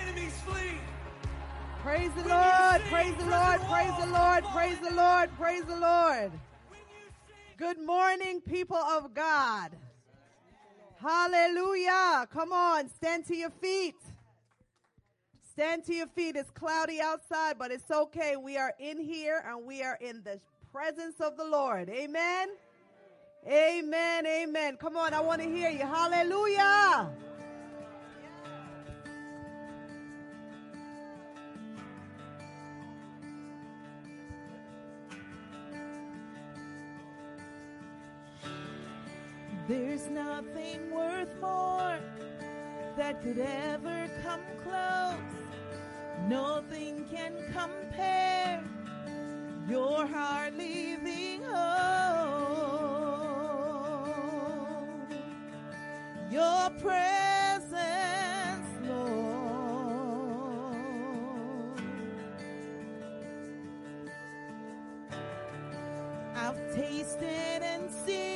Enemies flee. Praise the Lord, praise the Lord, praise the Lord, praise the Lord, praise the Lord. Good morning, people of God. Hallelujah. Come on, stand to your feet. Stand to your feet. It's cloudy outside, but it's okay. We are in here and we are in the presence of the Lord. Amen. Amen. Amen. Come on, I want to hear you. Hallelujah. There's nothing worth more that could ever come close. Nothing can compare. Your heart leaving home. Your presence, Lord. I've tasted and seen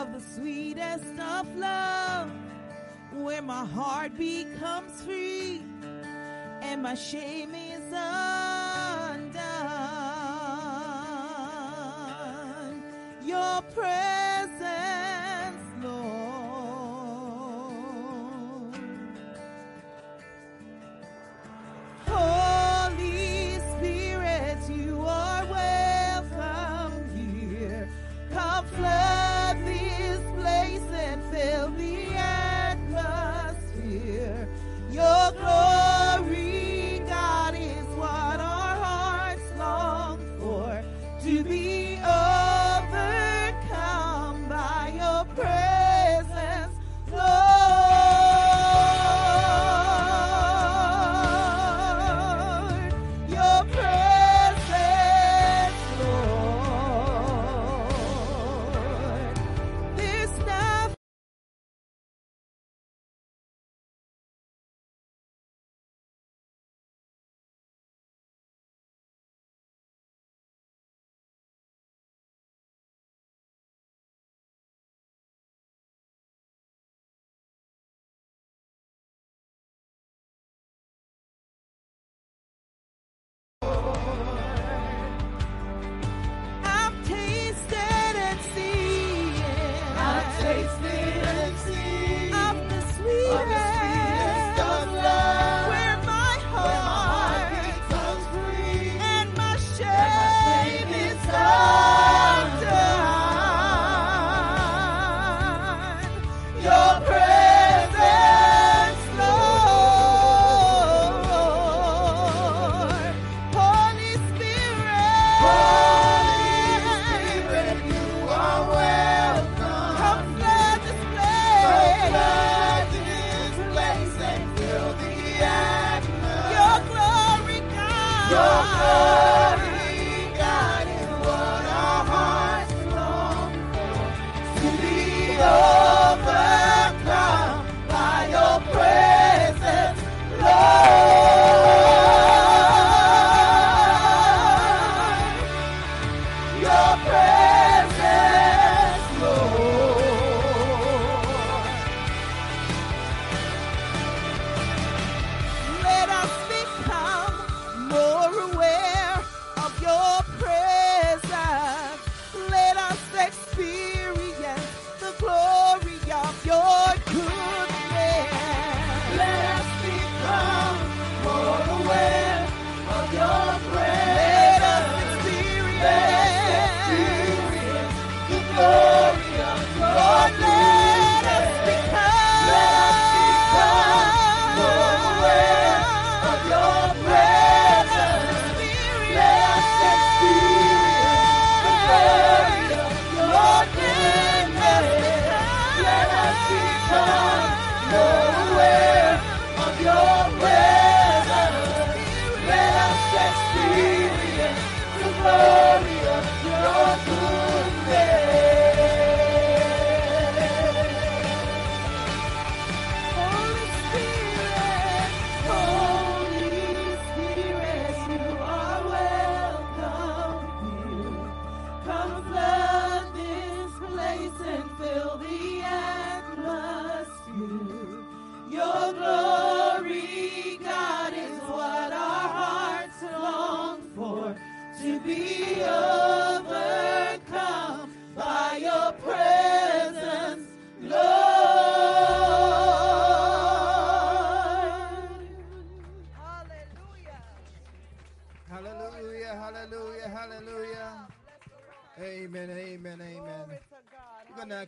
of the sweetest of love, where my heart becomes free and my shame is undone. Your presence, I've tasted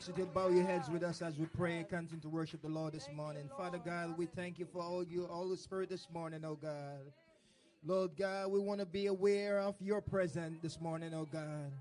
you to bow your heads with us as we pray, continue to worship the Lord this morning. Father God, we thank you for all you, all the Spirit this morning, oh God. Lord God, we want to be aware of your presence this morning, oh God.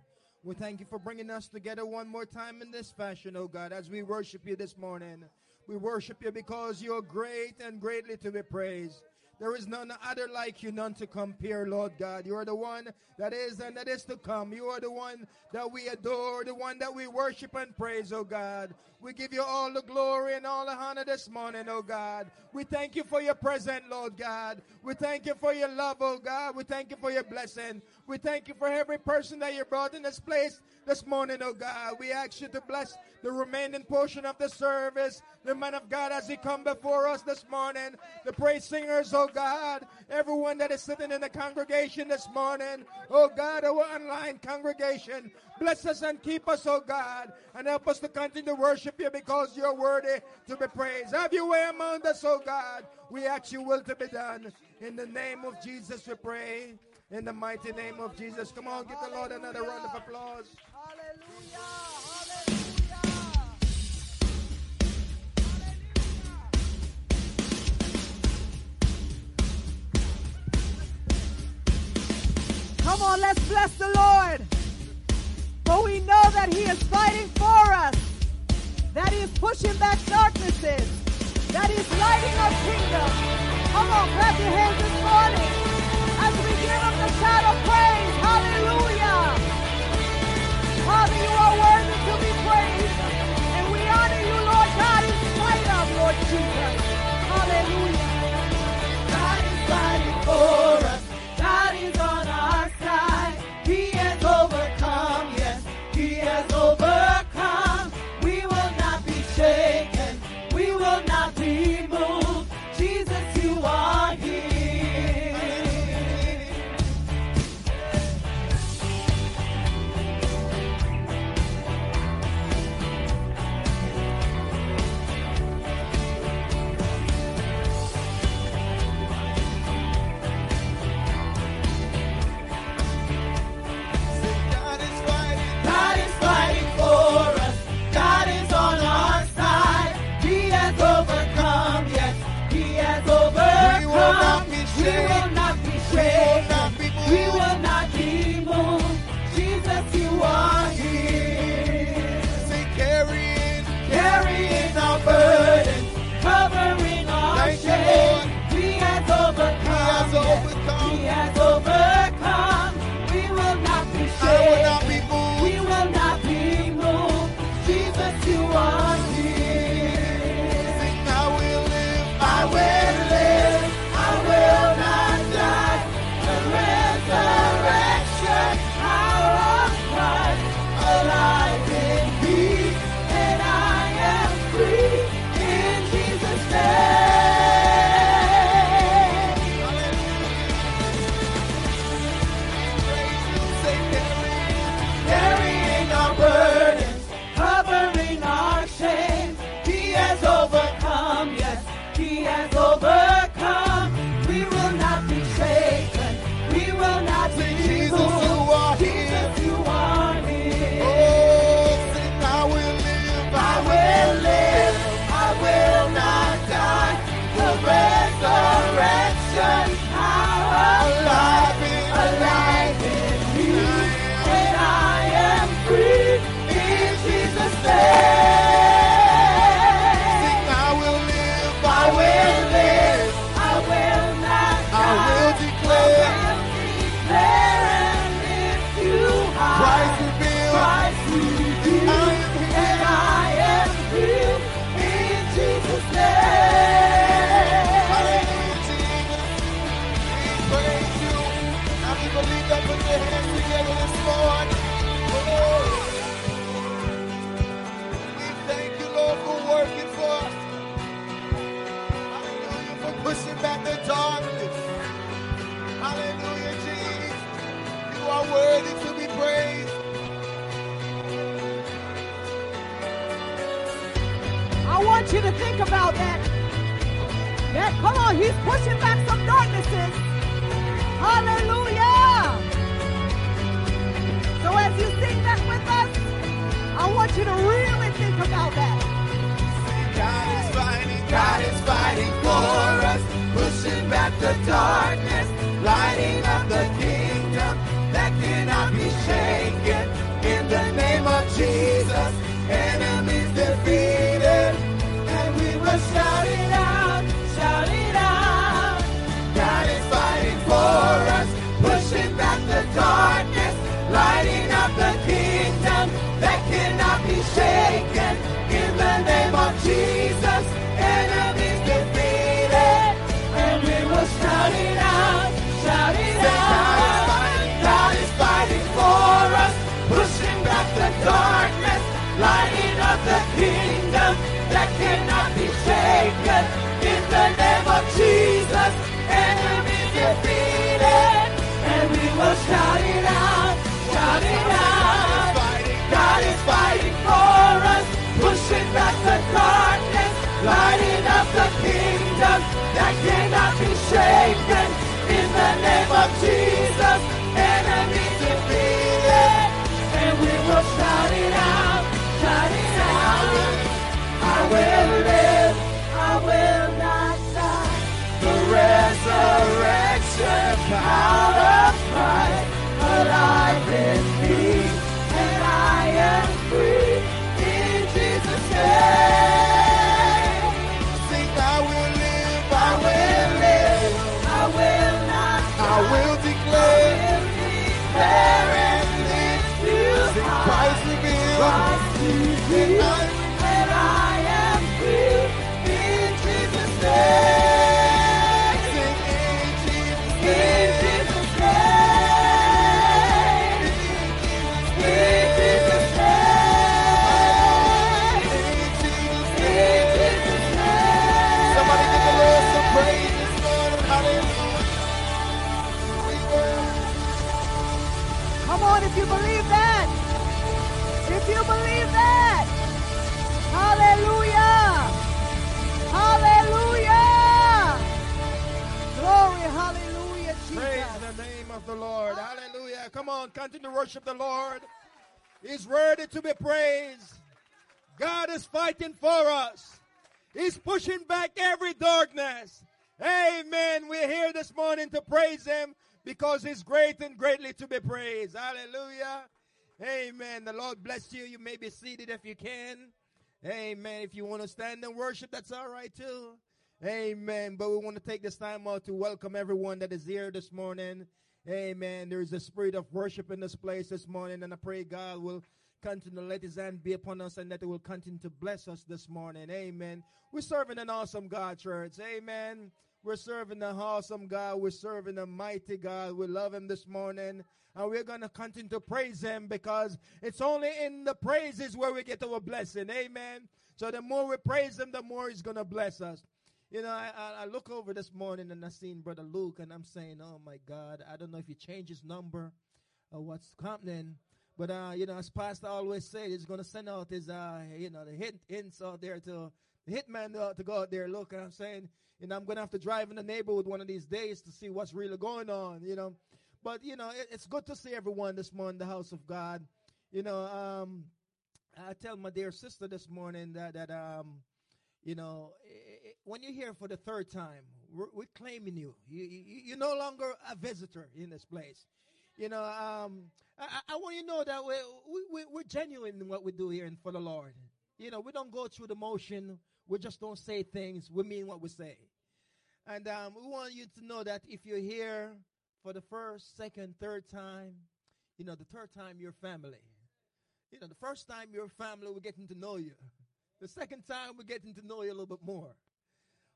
We thank you for bringing us together one more time in this fashion, oh God, as we worship you this morning. We worship you because you're great and greatly to be praised. There is none other like you, none to compare, Lord God. You are the one that is and that is to come. You are the one that we adore, the one that we worship and praise, oh God. We give you all the glory and all the honor this morning, oh God. We thank you for your presence, Lord God. We thank you for your love, oh God. We thank you for your blessing. We thank you for every person that you brought in this place this morning, oh God. We ask you to bless the remaining portion of the service. The man of God as he come before us this morning. The praise singers, oh God. Everyone that is sitting in the congregation this morning. Oh God, our online congregation. Bless us and keep us, oh God. And help us to continue to worship you because you're worthy to be praised. Have your way among us, oh God. We ask your will to be done. In the name of Jesus we pray. In the mighty name of Jesus. Come on, give the Lord another round of applause. Hallelujah. Hallelujah. Come on, let's bless the Lord. For we know that He is fighting for us, that is pushing back darknesses, that is lighting our kingdom. Come on, clap your hands this morning as we give Him the shout of praise. Hallelujah. Father, you are worthy to be praised. And we honor you, Lord God, in spite of, Lord Jesus. Hallelujah. God is fighting for kingdom that cannot be shaken. In the name of Jesus, enemies defeated, and we will shout it out, shout it out. God is fighting for us, pushing back the darkness, lighting alive in me, and I am free the Lord. Hallelujah. Come on, continue to worship the Lord. He's worthy to be praised. God is fighting for us. He's pushing back every darkness. Amen. We're here this morning to praise Him because He's great and greatly to be praised. Hallelujah. Amen. The Lord bless you. You may be seated if you can. Amen. If you want to stand and worship, that's all right too. Amen. But we want to take this time out to welcome everyone that is here this morning. Amen. There is a spirit of worship in this place this morning, and I pray God will continue to let His hand be upon us and that it will continue to bless us this morning. Amen. We're serving an awesome God, church. Amen. We're serving an awesome God. We're serving a mighty God. We love Him this morning. And we're going to continue to praise Him because it's only in the praises where we get our blessing. Amen. So the more we praise Him, the more He's going to bless us. You know, I, I, look over this morning and I seen Brother Luke and I'm saying, oh my God, I don't know if he changed his number or what's happening. But, uh, you know, as Pastor always said, he's to send out his, uh, you know, the hit, hints out there to the hitman to go out there. Look, I'm saying, you know, I'm to have to drive in the neighborhood one of these days to see what's really going on, you know. But, you know, it, it's good to see everyone this morning, the house of God. You know, um, I tell my dear sister this morning that, that, um, you know, i- i- when you're here for the third time, we're, we're claiming you. You, you. You're no longer a visitor in this place. You know, um, I, I- want you to know that we, we, we're genuine in what we do here and for the Lord. You know, we don't go through the motion. We just don't say things. We mean what we say. And um, we want you to know that if you're here for the first, second, third time, you know, the third time you're family. You know, the first time you're family, we're getting to know you. The second time, we're getting to know you a little bit more.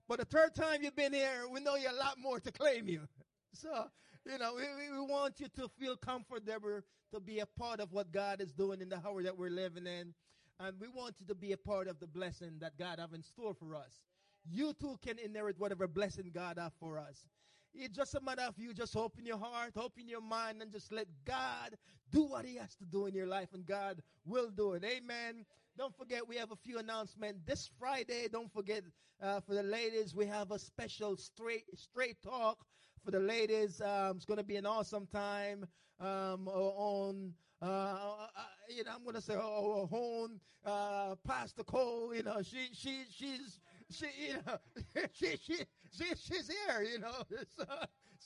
But the third time you've been here, we know you a lot more to claim you. So, you know, we, we, want you to feel comfortable to be a part of what God is doing in the hour that we're living in. And we want you to be a part of the blessing that God have in store for us. You too can inherit whatever blessing God have for us. It's just a matter of you just open your heart, open your mind, and just let God do what He has to do in your life, and God will do it. Amen. Don't forget, we have a few announcements this Friday. Don't forget, uh, for the ladies, we have a special straight straight talk for the ladies. Um, it's going to be an awesome time um, on uh, uh, uh, you know, I'm gonna say, oh, oh Hone, uh, Pastor Cole, you know, she, she, she's, she, you know, she, she, she, she's here, you know, so,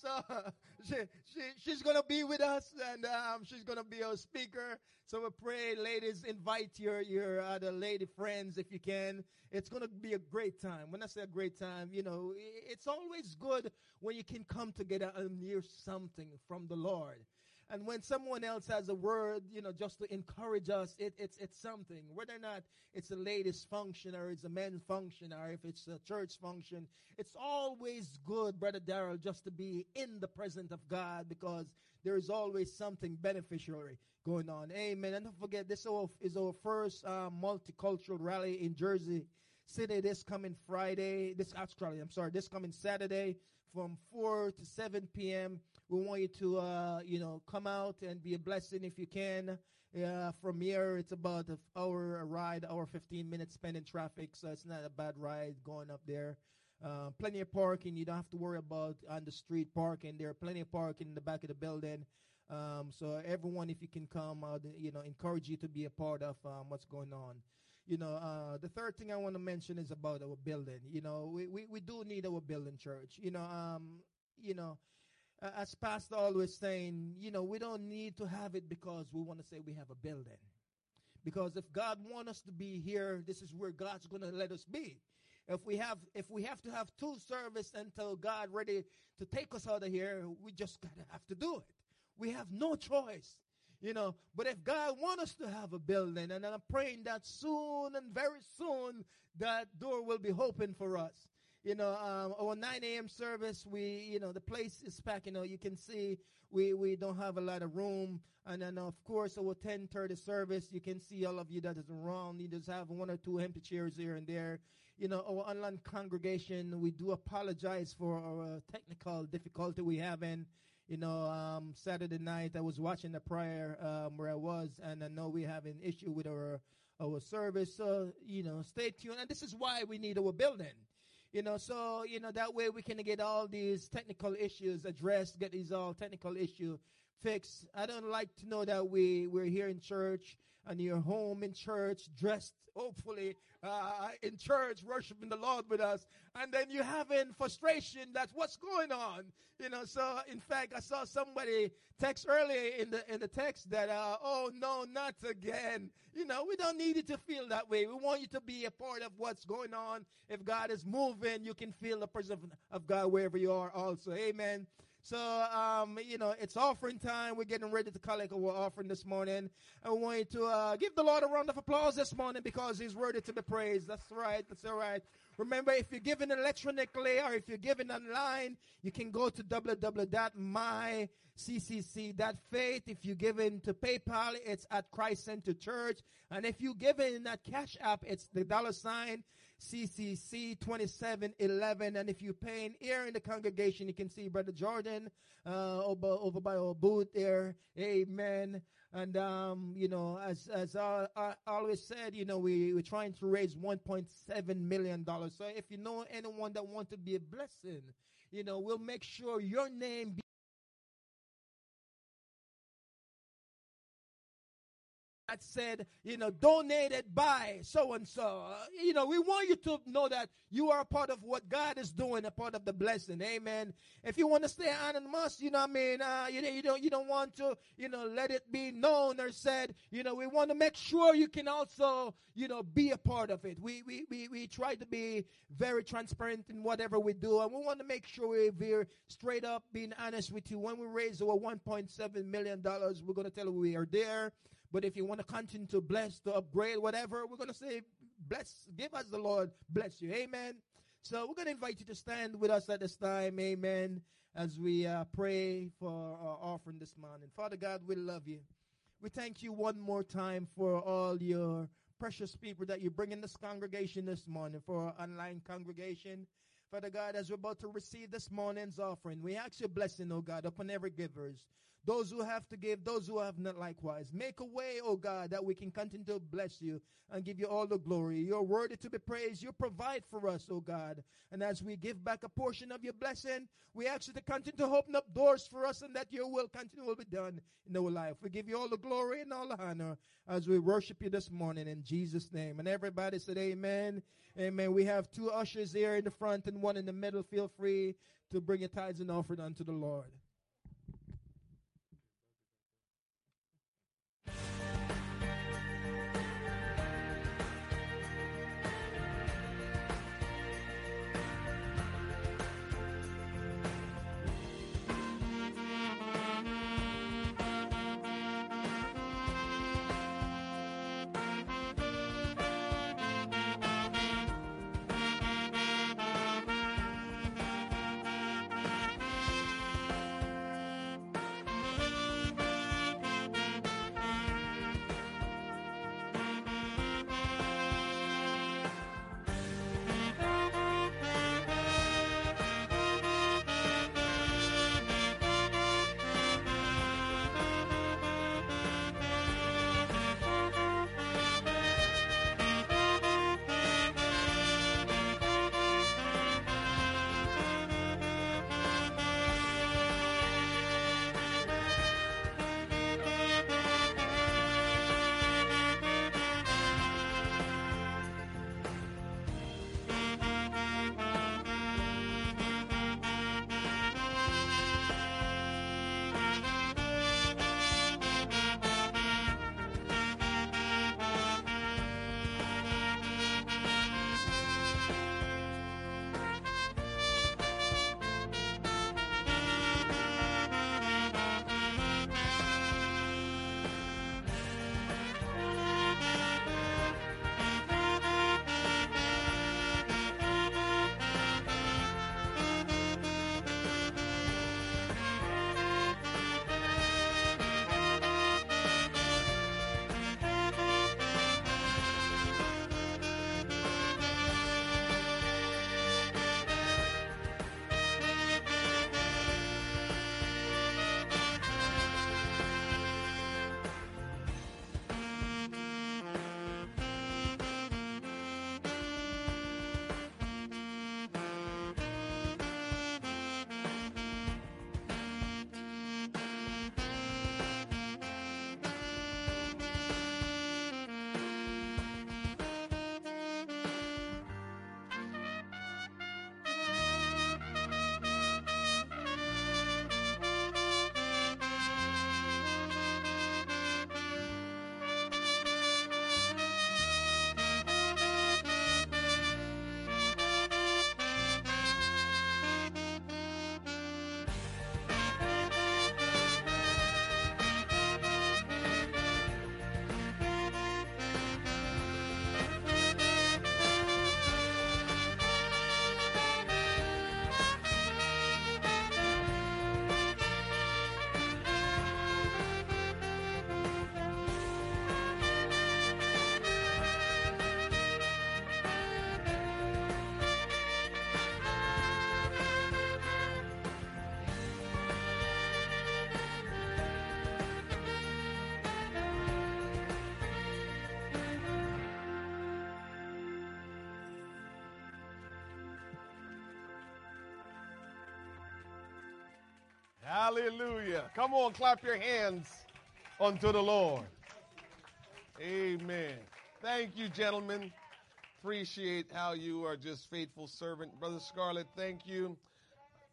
so she, she, she's gonna be with us, and um, she's gonna be our speaker. So we pray, ladies, invite your your other lady friends if you can. It's gonna be a great time. When I say a great time, you know, it's always good when you can come together and hear something from the Lord. And when someone else has a word, you know, just to encourage us, it, it's, it's something. Whether or not it's a ladies function or it's a men's function or if it's a church function, it's always good, Brother Daryl, just to be in the presence of God because there is always something beneficial going on. Amen. And don't forget, this is our first uh, multicultural rally in Jersey City this coming Friday, this actually, I'm sorry, this coming Saturday from 4 to 7 p.m. We want you to, uh, you know, come out and be a blessing if you can. Uh, from here, it's about an hour ride, hour 15 minutes spent in traffic, so it's not a bad ride going up there. Uh, plenty of parking. You don't have to worry about on the street parking. There are plenty of parking in the back of the building. Um, so everyone, if you can come, uh, you know, encourage you to be a part of um, what's going on. You know, uh, the third thing I want to mention is about our building. You know, we, we, we do need our building church. You know, um, you know, uh, as Pastor always saying, you know, we don't need to have it because we want to say we have a building. Because if God want us to be here, this is where God's going to let us be. If we have, if we have to have two service until God ready to take us out of here, we just gotta have to do it. We have no choice, you know. But if God want us to have a building, and I'm praying that soon and very soon that door will be open for us you know, um, our 9 a.m. service, we, you know, the place is packed. You know, you can see we, we don't have a lot of room. And then, of course, our 1030 service, you can see all of you that is around. You just have one or two empty chairs here and there. You know, our online congregation, we do apologize for our technical difficulty we have in. You know, um, Saturday night I was watching the prayer um, where I was, and I know we have an issue with our our service. So, you know, stay tuned. And this is why we need our building. You know, so, you know, that way we can get all these technical issues addressed, get these all technical issue fixed. I don't like to know that we, we're here in church and you're home in church, dressed hopefully uh, in church, worshiping the Lord with us, and then you're having frustration. That's what's going on, you know. So, in fact, I saw somebody text earlier in the in the text that, uh, "Oh no, not again." You know, we don't need you to feel that way. We want you to be a part of what's going on. If God is moving, you can feel the presence of God wherever you are. Also, Amen. So, um, you know, it's offering time. We're getting ready to collect our offering this morning. I want you to uh, give the Lord a round of applause this morning because He's worthy to be praised. That's right. That's all right. Remember, if you're giving electronically or if you're giving online, you can go to www.myccc.faith. If you're giving to PayPal, it's at Christ Center Church. And if you're giving that Cash App, it's the dollar sign CCC 2711. And if you're paying here in the congregation, you can see Brother Jordan uh, over, over by our booth there. Amen. And, um, you know, as, as I, I, always said, you know, we, we're trying to raise $1.7 million. So if you know anyone that wants to be a blessing, you know, we'll make sure your name that said, you know, donated by so and so. You know, we want you to know that you are a part of what God is doing, a part of the blessing. Amen. If you want to stay anonymous, you know, I mean, uh, you, you don't, you don't want to, you know, let it be known or said. You know, we want to make sure you can also, you know, be a part of it. We we we we try to be very transparent in whatever we do, and we want to make sure we're straight up, being honest with you. When we raise our 1.7 million dollars, we're going to tell you we are there. But if you want to continue to bless, to upgrade, whatever, we're going to say, bless, give us the Lord, bless you. Amen. So we're going to invite you to stand with us at this time. Amen. As we uh, pray for our offering this morning. Father God, we love you. We thank you one more time for all your precious people that you bring in this congregation this morning, for our online congregation. Father God, as we're about to receive this morning's offering, we ask your blessing, oh God, upon every givers. Those who have to give, those who have not likewise. Make a way, oh God, that we can continue to bless you and give you all the glory. You're worthy to be praised. You provide for us, oh God. And as we give back a portion of your blessing, we ask you to continue to open up doors for us and that your will continue will be done in our life. We give you all the glory and all the honor as we worship you this morning in Jesus' name. And everybody said amen. Amen. We have two ushers here in the front and one in the middle. Feel free to bring your tithes and offering unto the Lord. Hallelujah. Come on, clap your hands unto the Lord. Amen. Thank you, gentlemen. Appreciate how you are just faithful servant. Brother Scarlett, thank you.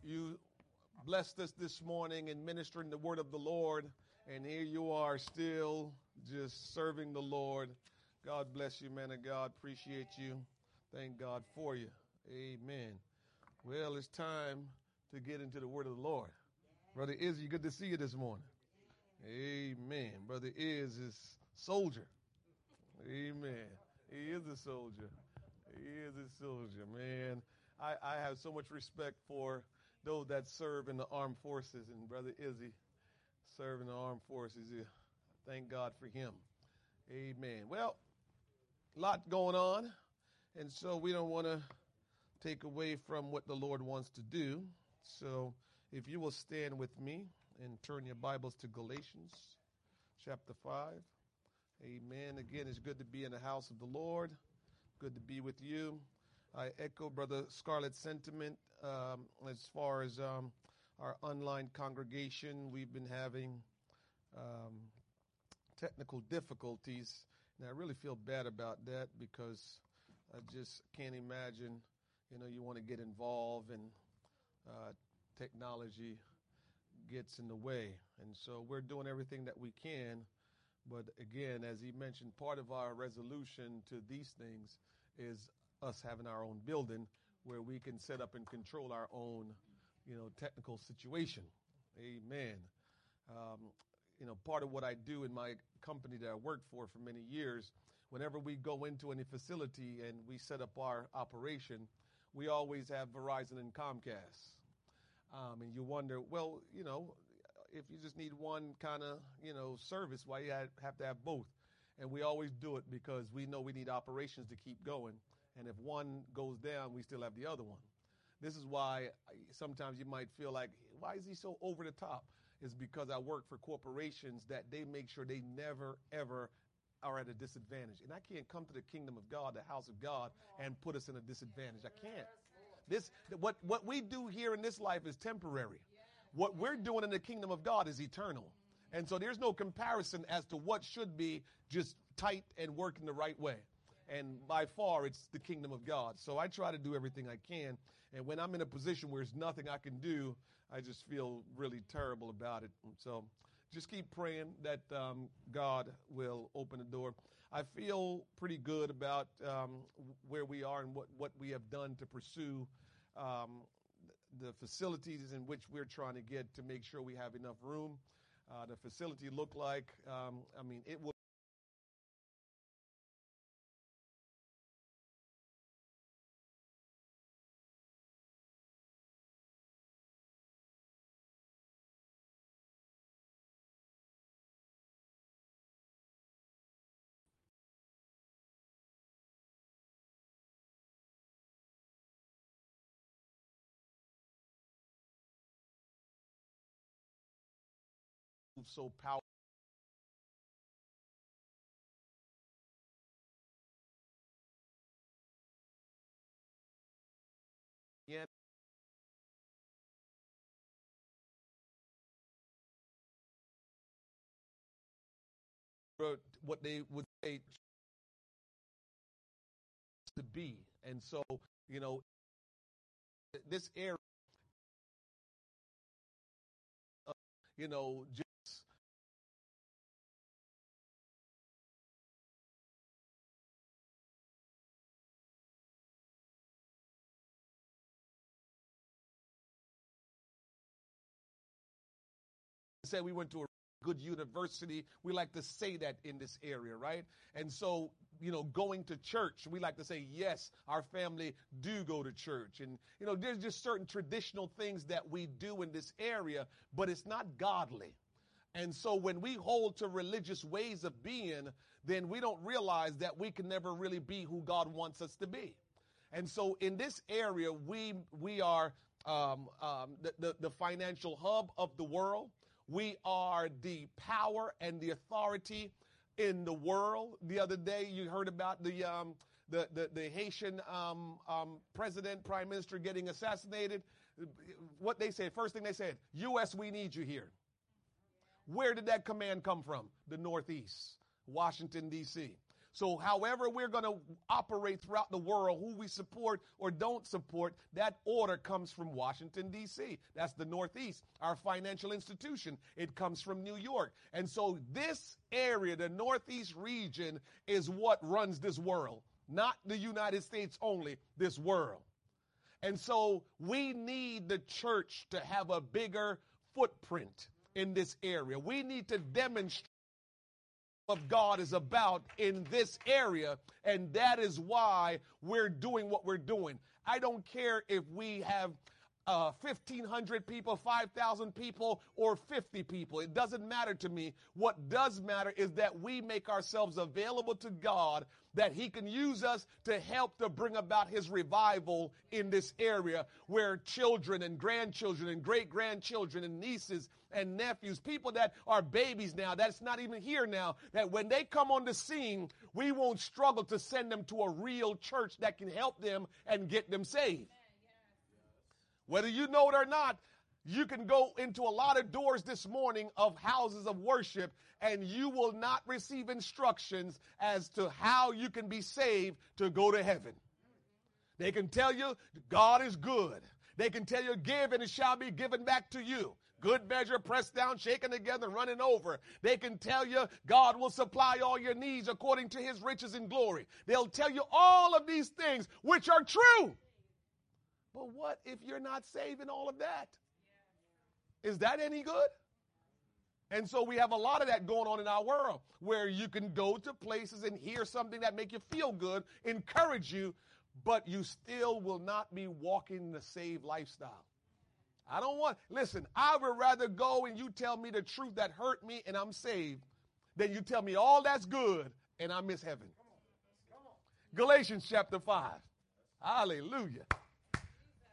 You blessed us this morning in ministering the word of the Lord. And here you are still just serving the Lord. God bless you, man of God. Appreciate you. Thank God for you. Amen. Well, it's time to get into the word of the Lord. Brother Izzy, good to see you this morning. Amen. Brother Iz is soldier. Amen. He is a soldier. He is a soldier, man. I, I have so much respect for those that serve in the armed forces, and Brother Izzy serving the armed forces. Thank God for him. Amen. Well, a lot going on, and so we don't want to take away from what the Lord wants to do. So if you will stand with me, and turn your Bibles to Galatians chapter 5. Amen. Again, it's good to be in the house of the Lord. Good to be with you. I echo Brother Scarlett's sentiment um, as far as um, our online congregation. We've been having um, technical difficulties, and I really feel bad about that because I just can't imagine. You know, you want to get involved and uh, technology gets in the way. And so we're doing everything that we can. But again, as he mentioned, part of our resolution to these things is us having our own building where we can set up and control our own, you know, technical situation. Amen. Um, you know, part of what I do in my company that I worked for for many years, whenever we go into any facility and we set up our operation, we always have Verizon and Comcast. Um, and you wonder, well, you know, if you just need one kind of, you know, service, why you have to have both? And we always do it because we know we need operations to keep going. And if one goes down, we still have the other one. This is why sometimes you might feel like, why is he so over the top? Is because I work for corporations that they make sure they never, ever are at a disadvantage. And I can't come to the kingdom of God, the house of God, and put us in a disadvantage. I can't. This what what we do here in this life is temporary. What we're doing in the kingdom of God is eternal. And so there's no comparison as to what should be just tight and working the right way. And by far, it's the kingdom of God. So I try to do everything I can. And when I'm in a position where there's nothing I can do, I just feel really terrible about it. So just keep praying that um, God will open the door. I feel pretty good about um, where we are and what, what we have done to pursue um, the facilities in which we're trying to get to make sure we have enough room. Uh, the facility look like, um, I mean, it will. So powerful. Yeah. What they would say to be. And so, you know, this area, uh, you know, said we went to a good university. We like to say that in this area, right? And so, you know, going to church, we like to say, yes, our family do go to church. And, you know, there's just certain traditional things that we do in this area, but it's not godly. And so when we hold to religious ways of being, then we don't realize that we can never really be who God wants us to be. And so in this area, we, we are um, um, the, the, the financial hub of the world. We are the power and the authority in the world. The other day, you heard about the um, the, the, the Haitian um, um, president, prime minister getting assassinated. What they said, first thing they said, U.S., we need you here. Where did that command come from? The Northeast, Washington, D.C. So, however, we're going to operate throughout the world, who we support or don't support, that order comes from Washington, D.C. That's the Northeast, our financial institution. It comes from New York. And so, this area, the Northeast region, is what runs this world, not the United States only, this world. And so, we need the church to have a bigger footprint in this area. We need to demonstrate of God is about in this area, and that is why we're doing what we're doing. I don't care if we have uh, 1,500 people, 5,000 people, or 50 people. It doesn't matter to me. What does matter is that we make ourselves available to God, that He can use us to help to bring about His revival in this area where children and grandchildren and great grandchildren and nieces and nephews, people that are babies now, that's not even here now, that when they come on the scene, we won't struggle to send them to a real church that can help them and get them saved. Whether you know it or not, you can go into a lot of doors this morning of houses of worship and you will not receive instructions as to how you can be saved to go to heaven. They can tell you God is good. They can tell you give and it shall be given back to you. Good measure, pressed down, shaken together, running over. They can tell you God will supply all your needs according to his riches and glory. They'll tell you all of these things, which are true. But what if you're not saving all of that? Is that any good? And so we have a lot of that going on in our world where you can go to places and hear something that make you feel good, encourage you, but you still will not be walking the saved lifestyle. I don't want, listen, I would rather go and you tell me the truth that hurt me and I'm saved than you tell me all that's good and I miss heaven. Galatians chapter 5. Hallelujah.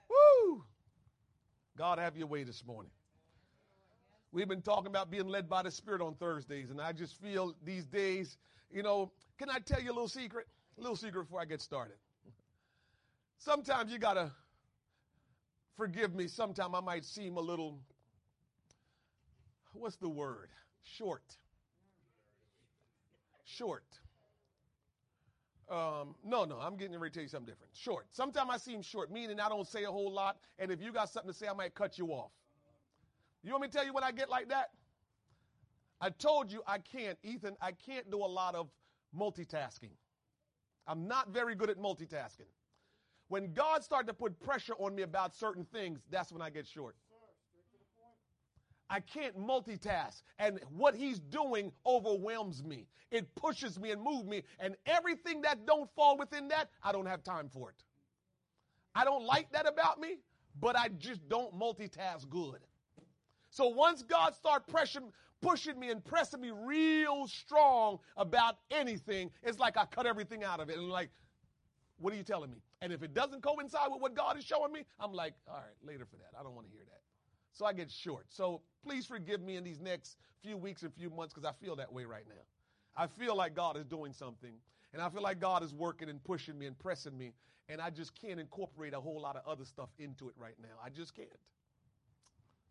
Woo! God, have your way this morning. We've been talking about being led by the Spirit on Thursdays, and I just feel these days, you know, can I tell you a little secret? A little secret before I get started. Sometimes you got to forgive me. Sometimes I might seem a little, what's the word? Short. Short. Um, no, no, I'm getting ready to tell you something different. Short. Sometimes I seem short, meaning I don't say a whole lot, and if you got something to say, I might cut you off. You want me to tell you when I get like that? I told you I can't, Ethan, I can't do a lot of multitasking. I'm not very good at multitasking. When God started to put pressure on me about certain things, that's when I get short. I can't multitask. And what he's doing overwhelms me. It pushes me and moves me. And everything that don't fall within that, I don't have time for it. I don't like that about me, but I just don't multitask good. So once God start pressing, pushing me and pressing me real strong about anything, it's like I cut everything out of it. And like, what are you telling me? And if it doesn't coincide with what God is showing me, I'm like, all right, later for that. I don't want to hear that. So I get short. So please forgive me in these next few weeks and few months because I feel that way right now. I feel like God is doing something. And I feel like God is working and pushing me and pressing me. And I just can't incorporate a whole lot of other stuff into it right now. I just can't.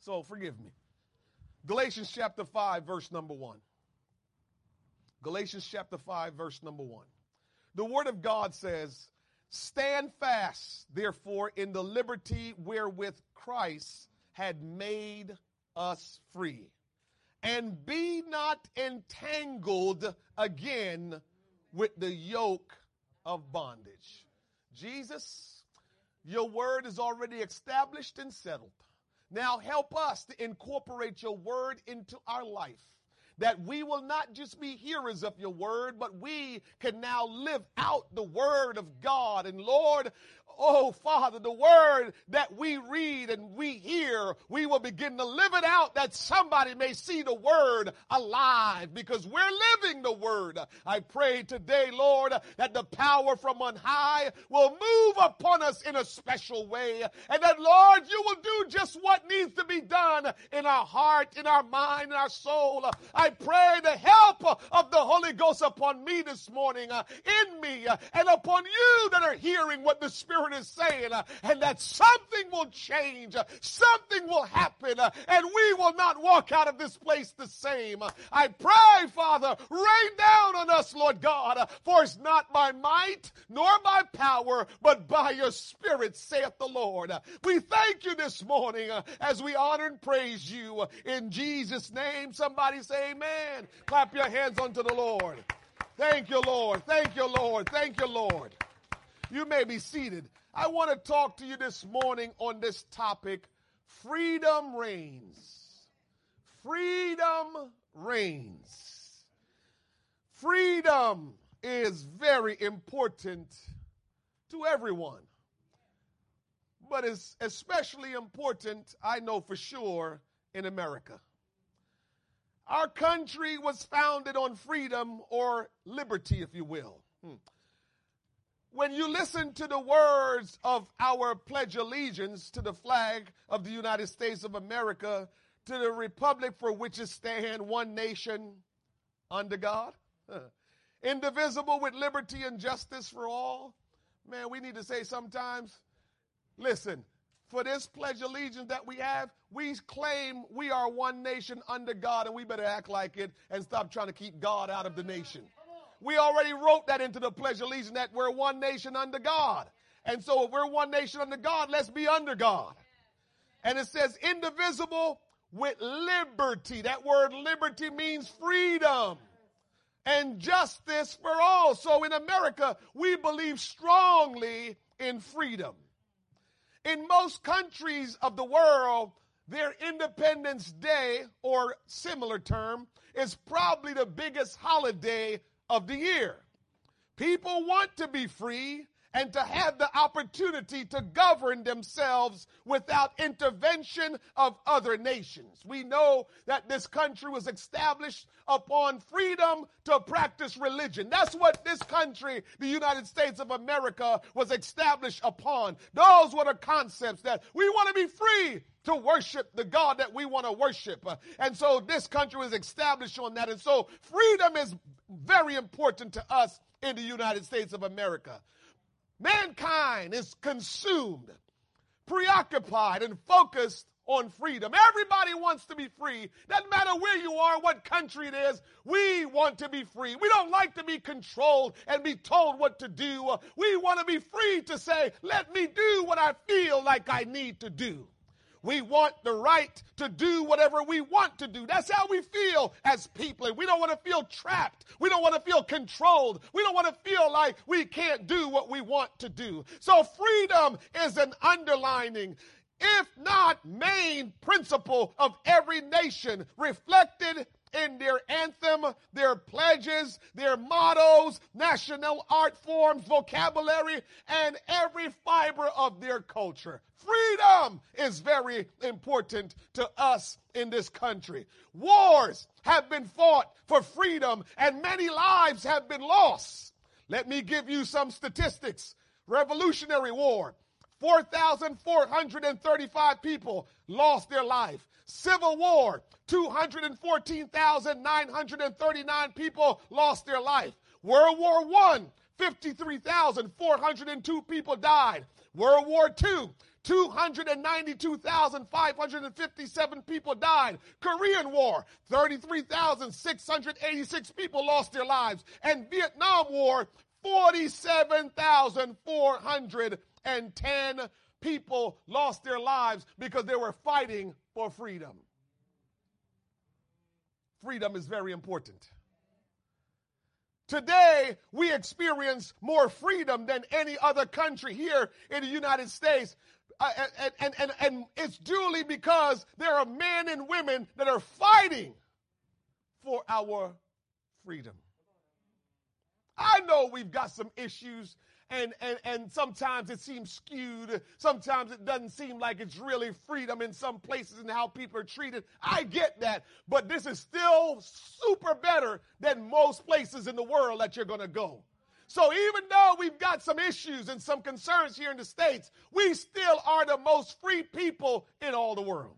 So forgive me. Galatians chapter 5, verse number 1. Galatians chapter 5, verse number 1. The Word of God says, Stand fast, therefore, in the liberty wherewith Christ had made us free. And be not entangled again with the yoke of bondage. Jesus, your word is already established and settled. Now help us to incorporate your word into our life. That we will not just be hearers of your word, but we can now live out the word of God. And Lord, Oh, Father, the word that we read and we hear, we will begin to live it out that somebody may see the word alive because we're living the word. I pray today, Lord, that the power from on high will move upon us in a special way and that, Lord, you will do just what needs to be done in our heart, in our mind, in our soul. I pray the help of the Holy Ghost upon me this morning, in me, and upon you that are hearing what the Spirit is saying, uh, and that something will change, uh, something will happen, uh, and we will not walk out of this place the same. I pray, Father, rain down on us, Lord God, for it's not by might nor by power, but by your Spirit, saith the Lord. We thank you this morning as we honor and praise you in Jesus' name. Somebody say amen. Clap your hands unto the Lord. Thank you, Lord. Thank you, Lord. Thank you, Lord. You may be seated. I want to talk to you this morning on this topic freedom reigns. Freedom reigns. Freedom is very important to everyone. But it's especially important, I know for sure, in America. Our country was founded on freedom or liberty, if you will. Hmm. When you listen to the words of our Pledge Allegiance to the flag of the United States of America, to the republic for which it stands, one nation under God, indivisible with liberty and justice for all. Man, we need to say sometimes, listen, for this pledge allegiance that we have, we claim we are one nation under God, and we better act like it and stop trying to keep God out of the nation. We already wrote that into the pledge allegiance that we're one nation under God. And so if we're one nation under God, let's be under God. And it says indivisible with liberty. That word liberty means freedom and justice for all. So in America, we believe strongly in freedom. In most countries of the world, their Independence Day or similar term is probably the biggest holiday of the year. People want to be free and to have the opportunity to govern themselves without intervention of other nations. We know that this country was established upon freedom to practice religion. That's what this country, the United States of America, was established upon. Those were the concepts that we want to be free to worship the God that we want to worship. And so this country was established on that. And so freedom is very important to us in the United States of America. Mankind is consumed, preoccupied, and focused on freedom. Everybody wants to be free. Doesn't matter where you are, what country it is, we want to be free. We don't like to be controlled and be told what to do. We want to be free to say, let me do what I feel like I need to do. We want the right to do whatever we want to do. That's how we feel as people. We don't want to feel trapped. We don't want to feel controlled. We don't want to feel like we can't do what we want to do. So freedom is an underlining if not main principle of every nation reflected in their anthem, their pledges, their mottos, national art forms, vocabulary, and every fiber of their culture. Freedom is very important to us in this country. Wars have been fought for freedom and many lives have been lost. Let me give you some statistics. Revolutionary War, 4,435 people lost their life. Civil War, 214,939 people lost their life. World War I, 53,402 people died. World War II, 292,557 people died. Korean War, 33,686 people lost their lives. And Vietnam War, 47,410 people lost their lives because they were fighting for freedom. Freedom is very important. Today, we experience more freedom than any other country here in the United States. Uh, and, and, and, and it's duly because there are men and women that are fighting for our freedom. I know we've got some issues and, and, and sometimes it seems skewed. Sometimes it doesn't seem like it's really freedom in some places and how people are treated. I get that. But this is still super better than most places in the world that you're going to go. So even though we've got some issues and some concerns here in the States, we still are the most free people in all the world.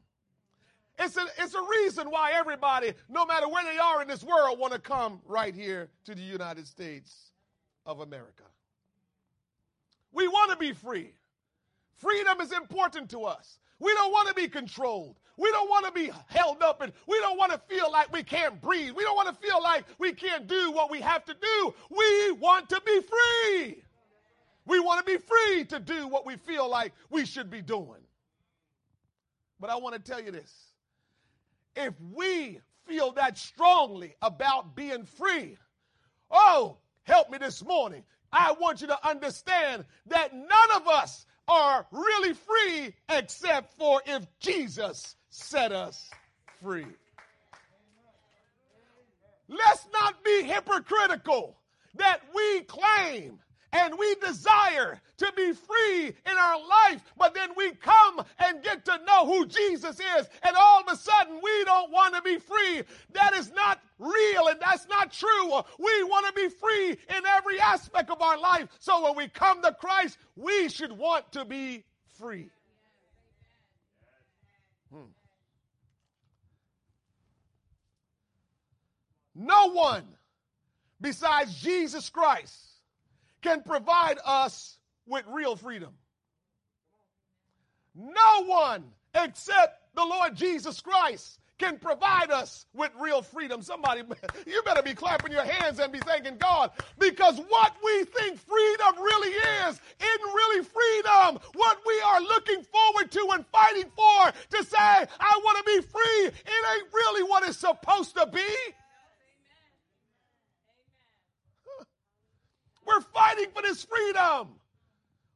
It's a, it's a reason why everybody, no matter where they are in this world, want to come right here to the United States of America. We want to be free. Freedom is important to us. We don't want to be controlled. We don't want to be held up and we don't want to feel like we can't breathe. We don't want to feel like we can't do what we have to do. We want to be free. We want to be free to do what we feel like we should be doing. But I want to tell you this. If we feel that strongly about being free, oh, help me this morning. I want you to understand that none of us are really free except for if Jesus set us free. Let's not be hypocritical that we claim and we desire to be free in our life, but then we come and get to know who Jesus is, and all of a sudden we don't want to be free. That is not real and that's not true. We want to be free in every aspect of our life. So when we come to Christ, we should want to be free. Hmm. No one besides Jesus Christ can provide us with real freedom. No one except the Lord Jesus Christ can provide us with real freedom. Somebody, you better be clapping your hands and be thanking God because what we think freedom really is isn't really freedom. What we are looking forward to and fighting for to say, I want to be free, it ain't really what it's supposed to be. We're fighting for this freedom.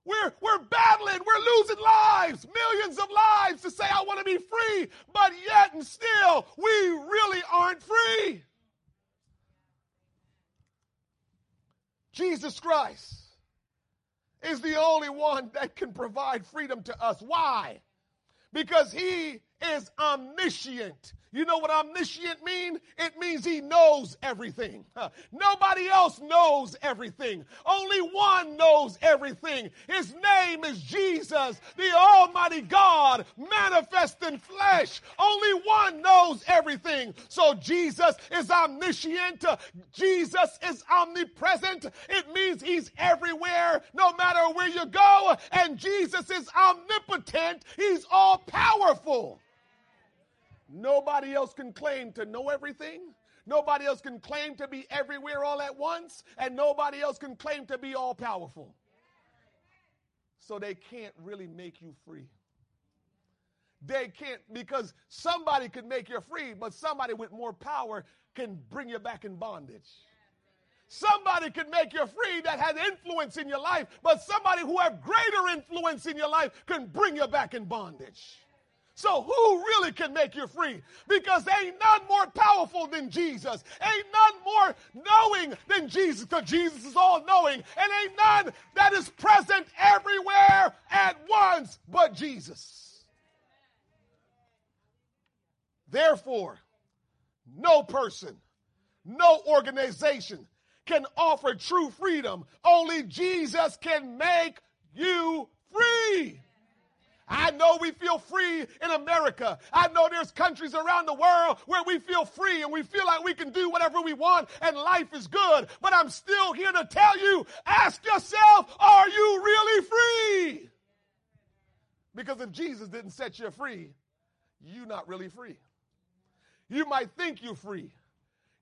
We're, we're battling, we're losing lives, millions of lives to say, I want to be free, but yet and still, we really aren't free. Jesus Christ is the only one that can provide freedom to us. Why? Because he is omniscient. You know what omniscient mean? It means he knows everything. Nobody else knows everything. Only one knows everything. His name is Jesus, the Almighty God, manifest in flesh. Only one knows everything. So Jesus is omniscient. Jesus is omnipresent. It means he's everywhere, no matter where you go. And Jesus is omnipotent. He's all powerful. Nobody else can claim to know everything. Nobody else can claim to be everywhere all at once. And nobody else can claim to be all powerful. So they can't really make you free. They can't, because somebody could make you free, but somebody with more power can bring you back in bondage. Somebody can make you free that had influence in your life, but somebody who have greater influence in your life can bring you back in bondage. So who really can make you free? Because ain't none more powerful than Jesus. Ain't none more knowing than Jesus because Jesus is all knowing. And ain't none that is present everywhere at once but Jesus. Therefore, no person, no organization can offer true freedom. Only Jesus can make you free. I know we feel free in America. I know there's countries around the world where we feel free and we feel like we can do whatever we want and life is good. But I'm still here to tell you ask yourself, are you really free? Because if Jesus didn't set you free, you're not really free. You might think you're free.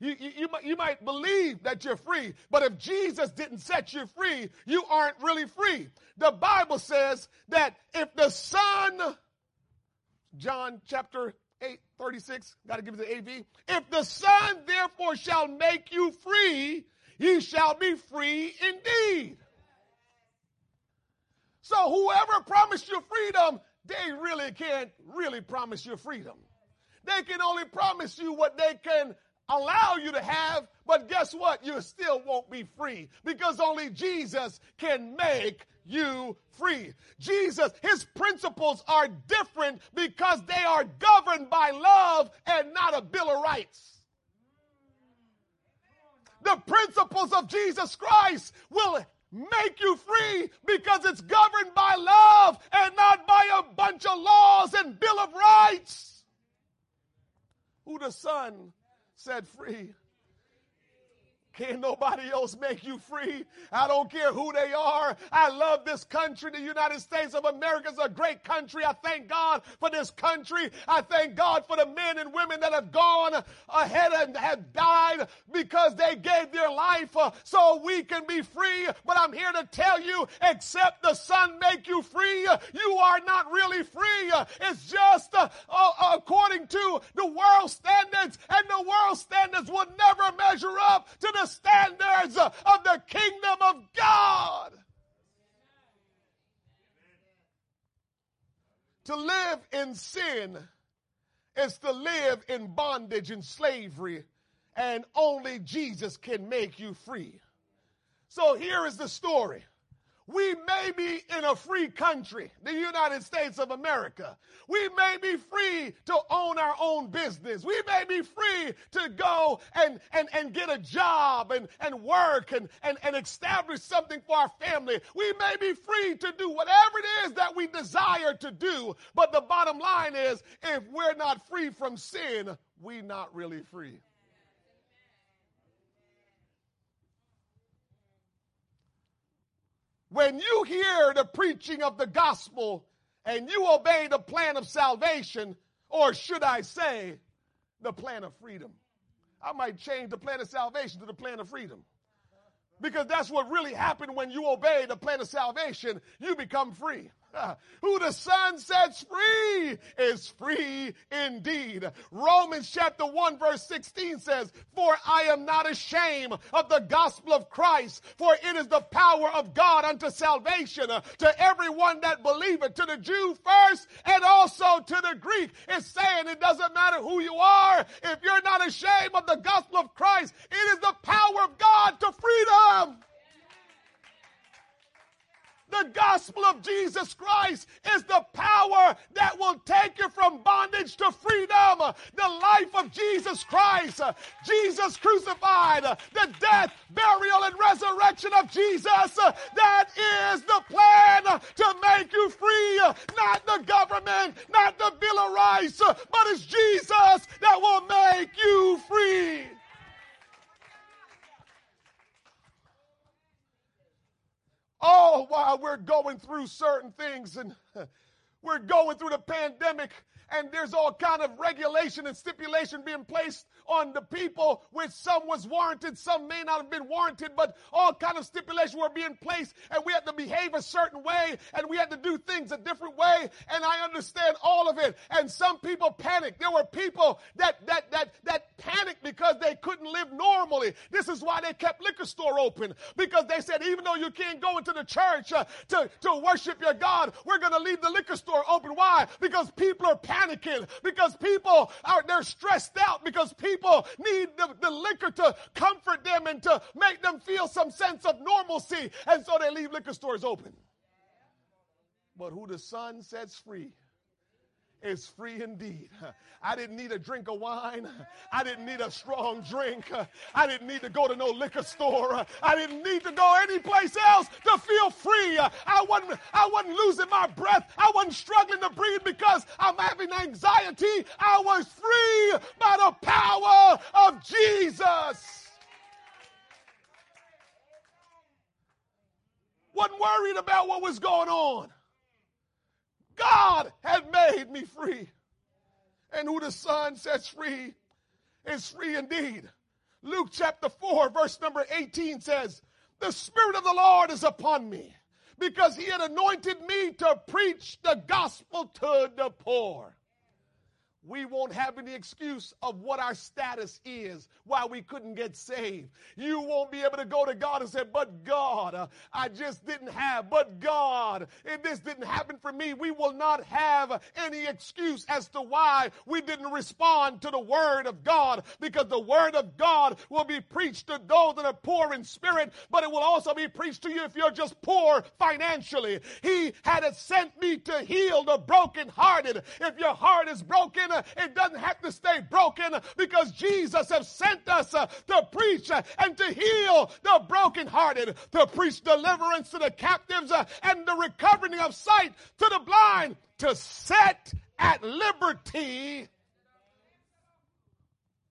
You, you, you, might, you might believe that you're free, but if Jesus didn't set you free, you aren't really free. The Bible says that if the Son, John chapter 8, 36, got to give it the AV. If the Son therefore shall make you free, ye shall be free indeed. So whoever promised you freedom, they really can't really promise you freedom. They can only promise you what they can allow you to have, but guess what? You still won't be free because only Jesus can make you free. Jesus, his principles are different because they are governed by love and not a Bill of Rights. The principles of Jesus Christ will make you free because it's governed by love and not by a bunch of laws and Bill of Rights. Who the Son set free can't nobody else make you free. I don't care who they are. I love this country. The United States of America is a great country. I thank God for this country. I thank God for the men and women that have gone ahead and have died because they gave their life uh, so we can be free. But I'm here to tell you, except the Son make you free, you are not really free. It's just uh, uh, according to the world standards, and the world standards will never measure up to the the standards of the kingdom of God. To live in sin is to live in bondage and slavery, and only Jesus can make you free. So here is the story. We may be in a free country, the United States of America. We may be free to own our own business. We may be free to go and, and, and get a job and, and work and, and, and establish something for our family. We may be free to do whatever it is that we desire to do. But the bottom line is if we're not free from sin, we're not really free. When you hear the preaching of the gospel and you obey the plan of salvation, or should I say, the plan of freedom. I might change the plan of salvation to the plan of freedom. Because that's what really happened when you obey the plan of salvation. You become free. Who the Son sets free is free indeed. Romans chapter 1 verse 16 says, For I am not ashamed of the gospel of Christ, for it is the power of God unto salvation uh, to everyone that believeth, to the Jew first and also to the Greek. It's saying it doesn't matter who you are. If you're not ashamed of the gospel of Christ, it is the power of God to freedom. The gospel of Jesus Christ is the power that will take you from bondage to freedom. The life of Jesus Christ, Jesus crucified, the death, burial, and resurrection of Jesus. That is the plan to make you free. Not the government, not the Bill of Rights, but it's Jesus that will make you free. Oh, while we're going through certain things and we're going through the pandemic and there's all kind of regulation and stipulation being placed on the people, which some was warranted, some may not have been warranted, but all kind of stipulations were being placed, and we had to behave a certain way, and we had to do things a different way, and I understand all of it. And some people panicked. There were people that that that that panicked because they couldn't live normally. This is why they kept liquor store open because they said even though you can't go into the church uh, to to worship your God, we're going to leave the liquor store open. Why? Because people are panicking. Because people are they're stressed out. Because people people need the, the liquor to comfort them and to make them feel some sense of normalcy. And so they leave liquor stores open. But who the Son sets free is free indeed. I didn't need a drink of wine. I didn't need a strong drink. I didn't need to go to no liquor store. I didn't need to go anyplace else to feel free. I wasn't, I wasn't losing my breath. I wasn't struggling to breathe because I'm having anxiety. I was free by the power of Jesus. Wasn't worried about what was going on. God had made me free. And who the Son sets free is free indeed. Luke chapter 4, verse number 18 says, The Spirit of the Lord is upon me because he had anointed me to preach the gospel to the poor we won't have any excuse of what our status is, why we couldn't get saved. You won't be able to go to God and say, But God, uh, I just didn't have, but God, if this didn't happen for me, we will not have any excuse as to why we didn't respond to the Word of God, because the Word of God will be preached to those that are poor in spirit, but it will also be preached to you if you're just poor financially. He had sent me to heal the brokenhearted. If your heart is broken, it doesn't have to stay broken because Jesus has sent us uh, to preach uh, and to heal the brokenhearted, to preach deliverance to the captives uh, and the recovering of sight to the blind, to set at liberty.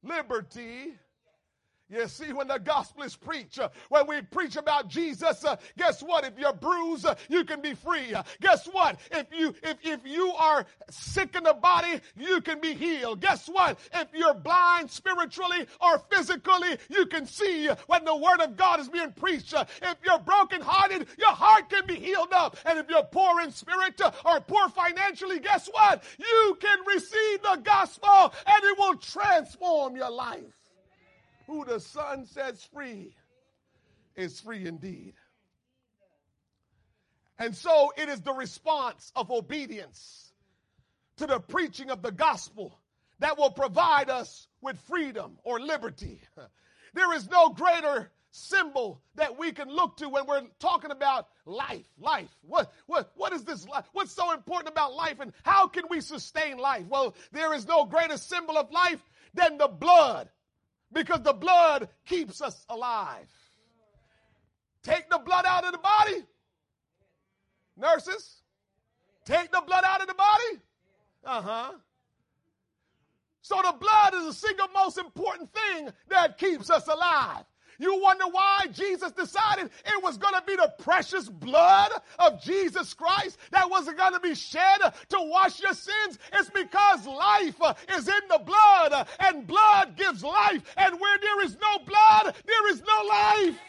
Liberty you see, when the gospel is preached, uh, when we preach about Jesus, uh, guess what? If you're bruised, uh, you can be free. Guess what? If you if if you are sick in the body, you can be healed. Guess what? If you're blind spiritually or physically, you can see when the word of God is being preached. If you're brokenhearted, your heart can be healed up. And if you're poor in spirit or poor financially, guess what? You can receive the gospel and it will transform your life. Who the Son sets free is free indeed. And so it is the response of obedience to the preaching of the gospel that will provide us with freedom or liberty. There is no greater symbol that we can look to when we're talking about life. Life. What, what, what is this life? What's so important about life and how can we sustain life? Well, there is no greater symbol of life than the blood because the blood keeps us alive. Take the blood out of the body. Nurses, take the blood out of the body. Uh huh. So the blood is the single most important thing that keeps us alive. You wonder why Jesus decided it was going to be the precious blood of Jesus Christ that was going to be shed to wash your sins? It's because life is in the blood and blood gives life. And where there is no blood, there is no life.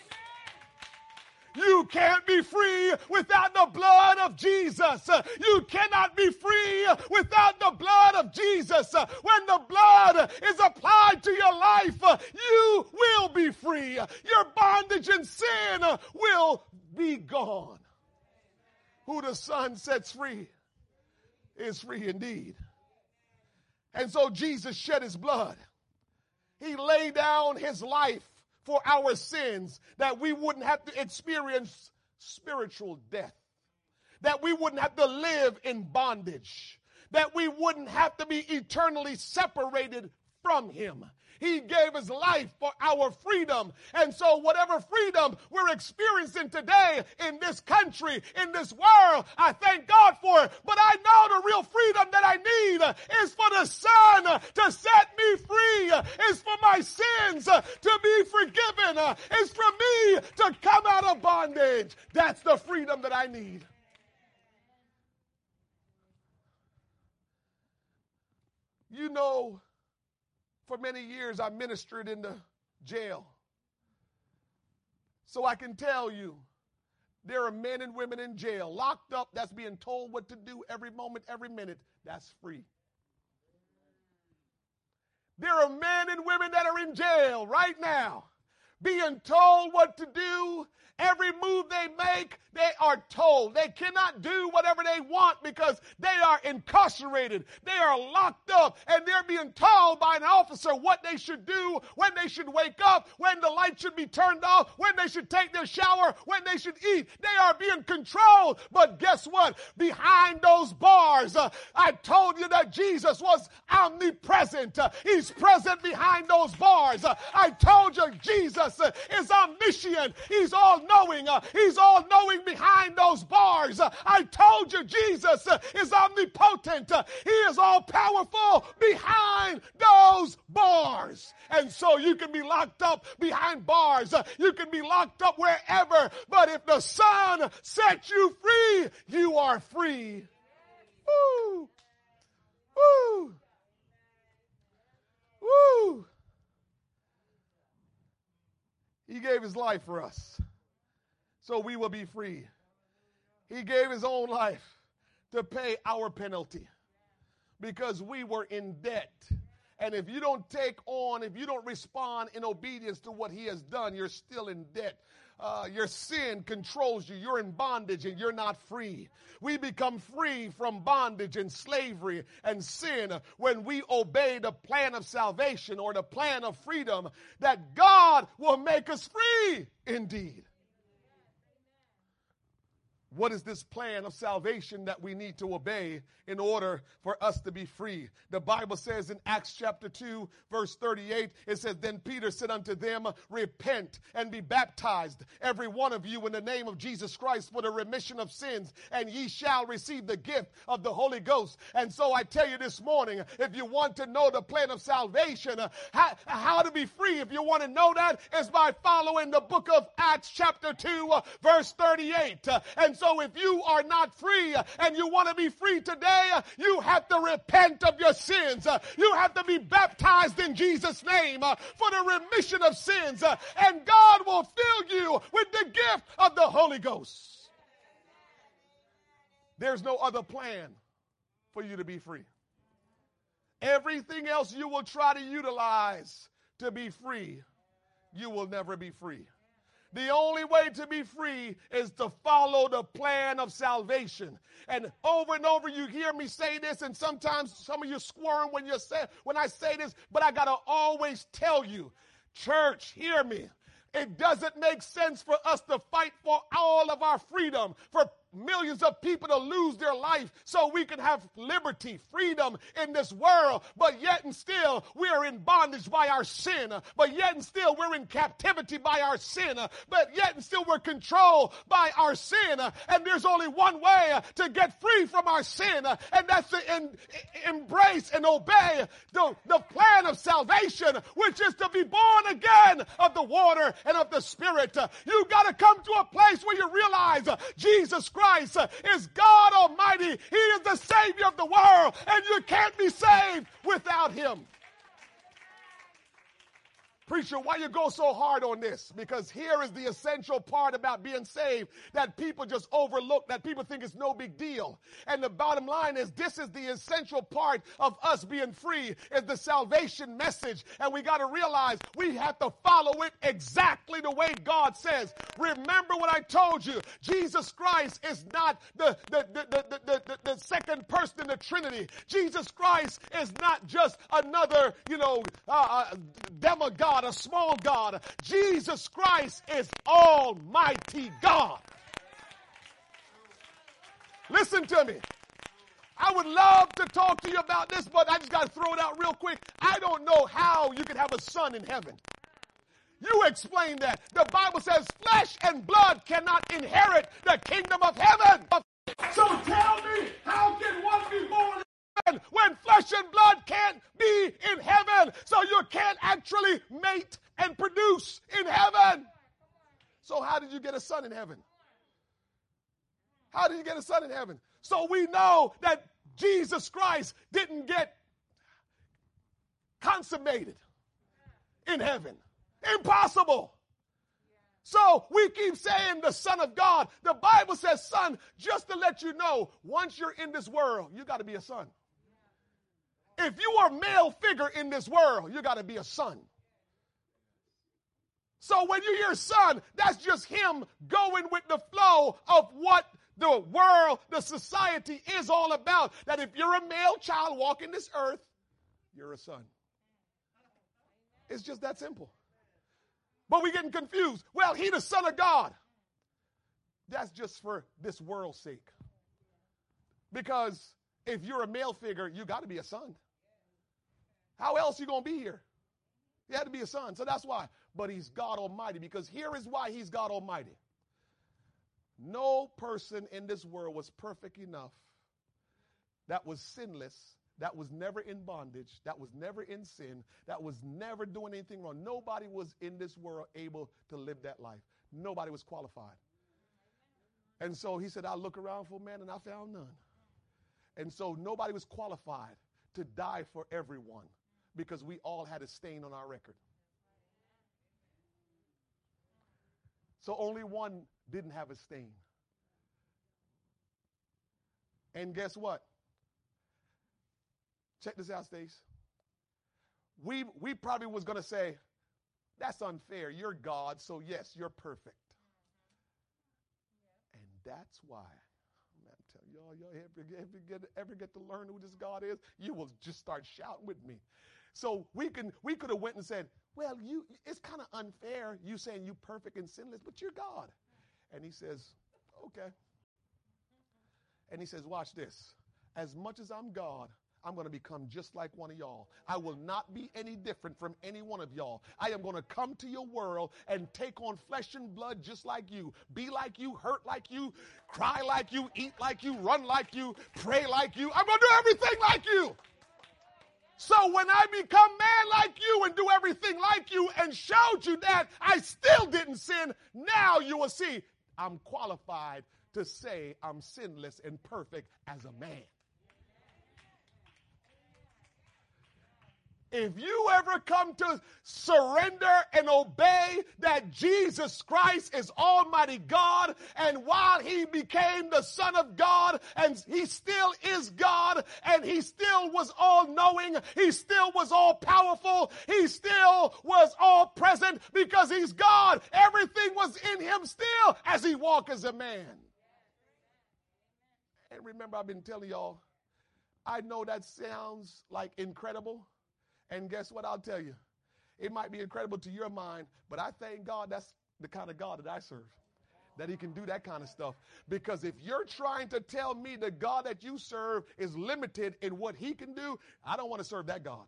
You can't be free without the blood of Jesus. You cannot be free without the blood of Jesus. When the blood is applied to your life, you will be free. Your bondage and sin will be gone. Who the Son sets free is free indeed. And so Jesus shed his blood. He laid down his life for our sins, that we wouldn't have to experience spiritual death, that we wouldn't have to live in bondage, that we wouldn't have to be eternally separated from Him. He gave his life for our freedom. And so, whatever freedom we're experiencing today in this country, in this world, I thank God for it. But I know the real freedom that I need is for the Son to set me free, is for my sins to be forgiven, is for me to come out of bondage. That's the freedom that I need. You know, for many years, I ministered in the jail. So I can tell you, there are men and women in jail, locked up, that's being told what to do every moment, every minute. That's free. There are men and women that are in jail right now, being told what to do Every move they make, they are told. They cannot do whatever they want because they are incarcerated. They are locked up and they're being told by an officer what they should do, when they should wake up, when the light should be turned off, when they should take their shower, when they should eat. They are being controlled. But guess what? Behind those bars, uh, I told you that Jesus was omnipresent. Uh, he's present behind those bars. Uh, I told you Jesus uh, is omniscient. He's all knowing. Uh, he's all knowing behind those bars. Uh, I told you Jesus uh, is omnipotent. He is all powerful behind those bars. And so you can be locked up behind bars. You can be locked up wherever. But if the Son sets you free, you are free. Woo! Woo! Woo! He gave his life for us so we will be free. He gave his own life to pay our penalty because we were in debt. And if you don't take on, if you don't respond in obedience to what he has done, you're still in debt. Uh, your sin controls you. You're in bondage and you're not free. We become free from bondage and slavery and sin when we obey the plan of salvation or the plan of freedom that God will make us free indeed. What is this plan of salvation that we need to obey in order for us to be free? The Bible says in Acts chapter 2, verse 38, it says, Then Peter said unto them, Repent and be baptized, every one of you, in the name of Jesus Christ for the remission of sins, and ye shall receive the gift of the Holy Ghost. And so I tell you this morning, if you want to know the plan of salvation, how, how to be free, if you want to know that, is by following the book of Acts chapter 2, uh, verse 38. Uh, and if you are not free and you want to be free today, you have to repent of your sins. You have to be baptized in Jesus' name for the remission of sins. And God will fill you with the gift of the Holy Ghost. There's no other plan for you to be free. Everything else you will try to utilize to be free, you will never be free. The only way to be free is to follow the plan of salvation. And over and over you hear me say this, and sometimes some of you squirm when you say when I say this, but I gotta always tell you, church, hear me. It doesn't make sense for us to fight for all of our freedom, for millions of people to lose their life so we can have liberty, freedom in this world. But yet and still, we're in bondage by our sin. But yet and still, we're in captivity by our sin. But yet and still, we're controlled by our sin. And there's only one way to get free from our sin, and that's to embrace and obey the, the plan of salvation, which is to be born again of the water and of the Spirit. You got to come to a place where you realize Jesus Christ Christ is God Almighty. He is the Savior of the world, and you can't be saved without Him. Preacher, why you go so hard on this? Because here is the essential part about being saved that people just overlook, that people think is no big deal. And the bottom line is this is the essential part of us being free is the salvation message. And we got to realize we have to follow it exactly the way God says. Remember what I told you. Jesus Christ is not the, the, the, the, the, the, second person in the Trinity. Jesus Christ is not just another, you know, uh, uh demigod A small God. Jesus Christ is Almighty God. Listen to me. I would love to talk to you about this, but I just got to throw it out real quick. I don't know how you could have a son in heaven. You explain that. The Bible says flesh and blood cannot inherit the kingdom of heaven. So tell me, how can one be born when flesh and blood can't be in heaven. So you can't actually mate and produce in heaven. So, how did you get a son in heaven? How did you get a son in heaven? So, we know that Jesus Christ didn't get consummated in heaven. Impossible. So we keep saying the Son of God. The Bible says, Son, just to let you know, once you're in this world, you got to be a son. If you are male figure in this world, you got to be a son. So when you hear son, that's just him going with the flow of what the world, the society is all about. That if you're a male child walking this earth, you're a son. It's just that simple. But we're getting confused. Well, he the son of God. That's just for this world's sake. Because if you're a male figure, you got to be a son. How else you going to be here? He had to be a son. So that's why. But he's God Almighty because here is why he's God Almighty. No person in this world was perfect enough, that was sinless, that was never in bondage, that was never in sin, that was never doing anything wrong. Nobody was in this world able to live that life. Nobody was qualified. And so he said, I look around for a man and I found none. And so nobody was qualified to die for everyone because we all had a stain on our record. So only one didn't have a stain. And guess what? Check this out, Stace. We, we probably was going to say, that's unfair. You're God, so yes, you're perfect. And that's why y'all, y'all ever, ever, get, ever get to learn who this God is, you will just start shouting with me. So we can we could have went and said, well, you it's kind of unfair you saying you perfect and sinless, but you're God. And he says, okay. And he says, watch this. As much as I'm God, I'm going to become just like one of y'all. I will not be any different from any one of y'all. I am going to come to your world and take on flesh and blood just like you, be like you, hurt like you, cry like you, eat like you, run like you, pray like you. I'm going to do everything like you. So when I become man like you and do everything like you and showed you that I still didn't sin, now you will see I'm qualified to say I'm sinless and perfect as a man. If you ever come to surrender and obey that Jesus Christ is Almighty God, and while He became the Son of God, and He still is God, and He still was all knowing, He still was all powerful, He still was all present because He's God. Everything was in Him still as He walked as a man. And remember, I've been telling y'all, I know that sounds like incredible. And guess what I'll tell you? It might be incredible to your mind, but I thank God that's the kind of God that I serve. That he can do that kind of stuff. Because if you're trying to tell me the God that you serve is limited in what he can do, I don't want to serve that God.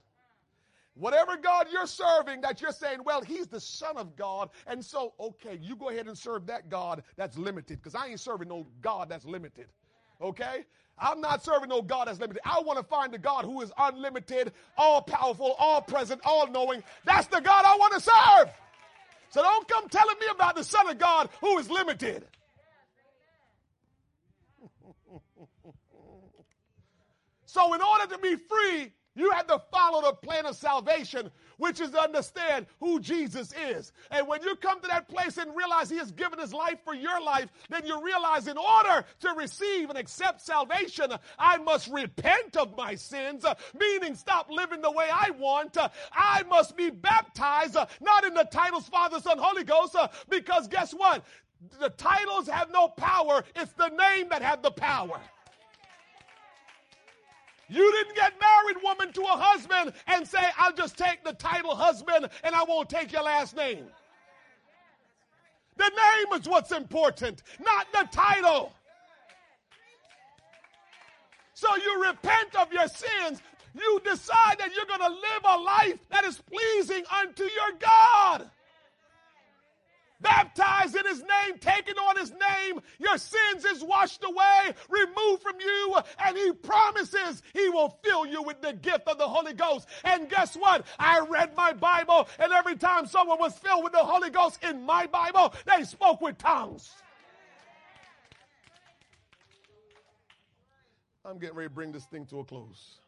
Whatever God you're serving that you're saying, well, he's the son of God. And so, okay, you go ahead and serve that God that's limited because I ain't serving no God that's limited. Okay? I'm not serving no God that's limited. I want to find the God who is unlimited, all powerful, all present, all knowing. That's the God I want to serve. So don't come telling me about the Son of God who is limited. so, in order to be free, you have to follow the plan of salvation, which is to understand who Jesus is. And when you come to that place and realize He has given His life for your life, then you realize in order to receive and accept salvation, I must repent of my sins, meaning stop living the way I want. I must be baptized, not in the titles Father, Son, Holy Ghost, because guess what? The titles have no power. It's the name that have the power. You didn't get married, woman, to a husband and say, I'll just take the title husband and I won't take your last name. The name is what's important, not the title. So you repent of your sins. You decide that you're going to live a life that is pleasing unto your God baptized in his name, taken on his name, your sins is washed away, removed from you, and he promises he will fill you with the gift of the Holy Ghost. And guess what? I read my Bible, and every time someone was filled with the Holy Ghost in my Bible, they spoke with tongues. I'm getting ready to bring this thing to a close.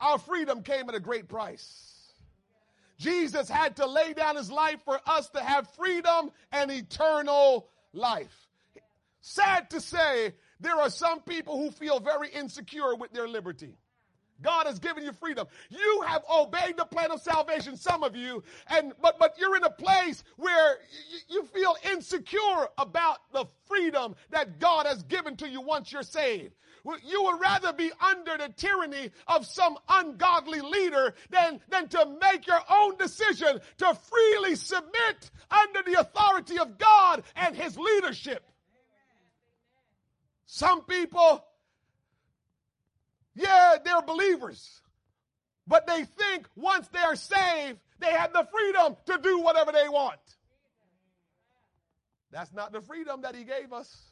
Our freedom came at a great price. Jesus had to lay down his life for us to have freedom and eternal life. Sad to say, there are some people who feel very insecure with their liberty. God has given you freedom. You have obeyed the plan of salvation, some of you, and but but you're in a place where you feel insecure about the freedom that God has given to you once you're saved. You would rather be under the tyranny of some ungodly leader than, than to make your own decision to freely submit under the authority of God and His leadership. Some people, yeah, they're believers, but they think once they're saved, they have the freedom to do whatever they want. That's not the freedom that He gave us.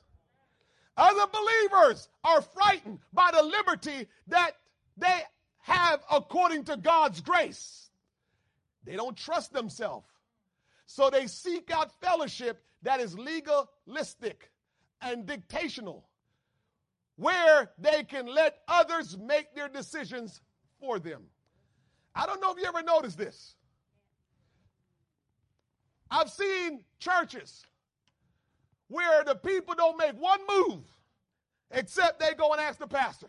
Other believers are frightened by the liberty that they have according to God's grace. They don't trust themselves. So they seek out fellowship that is legalistic and dictational, where they can let others make their decisions for them. I don't know if you ever noticed this. I've seen churches where the people don't make one move except they go and ask the pastor.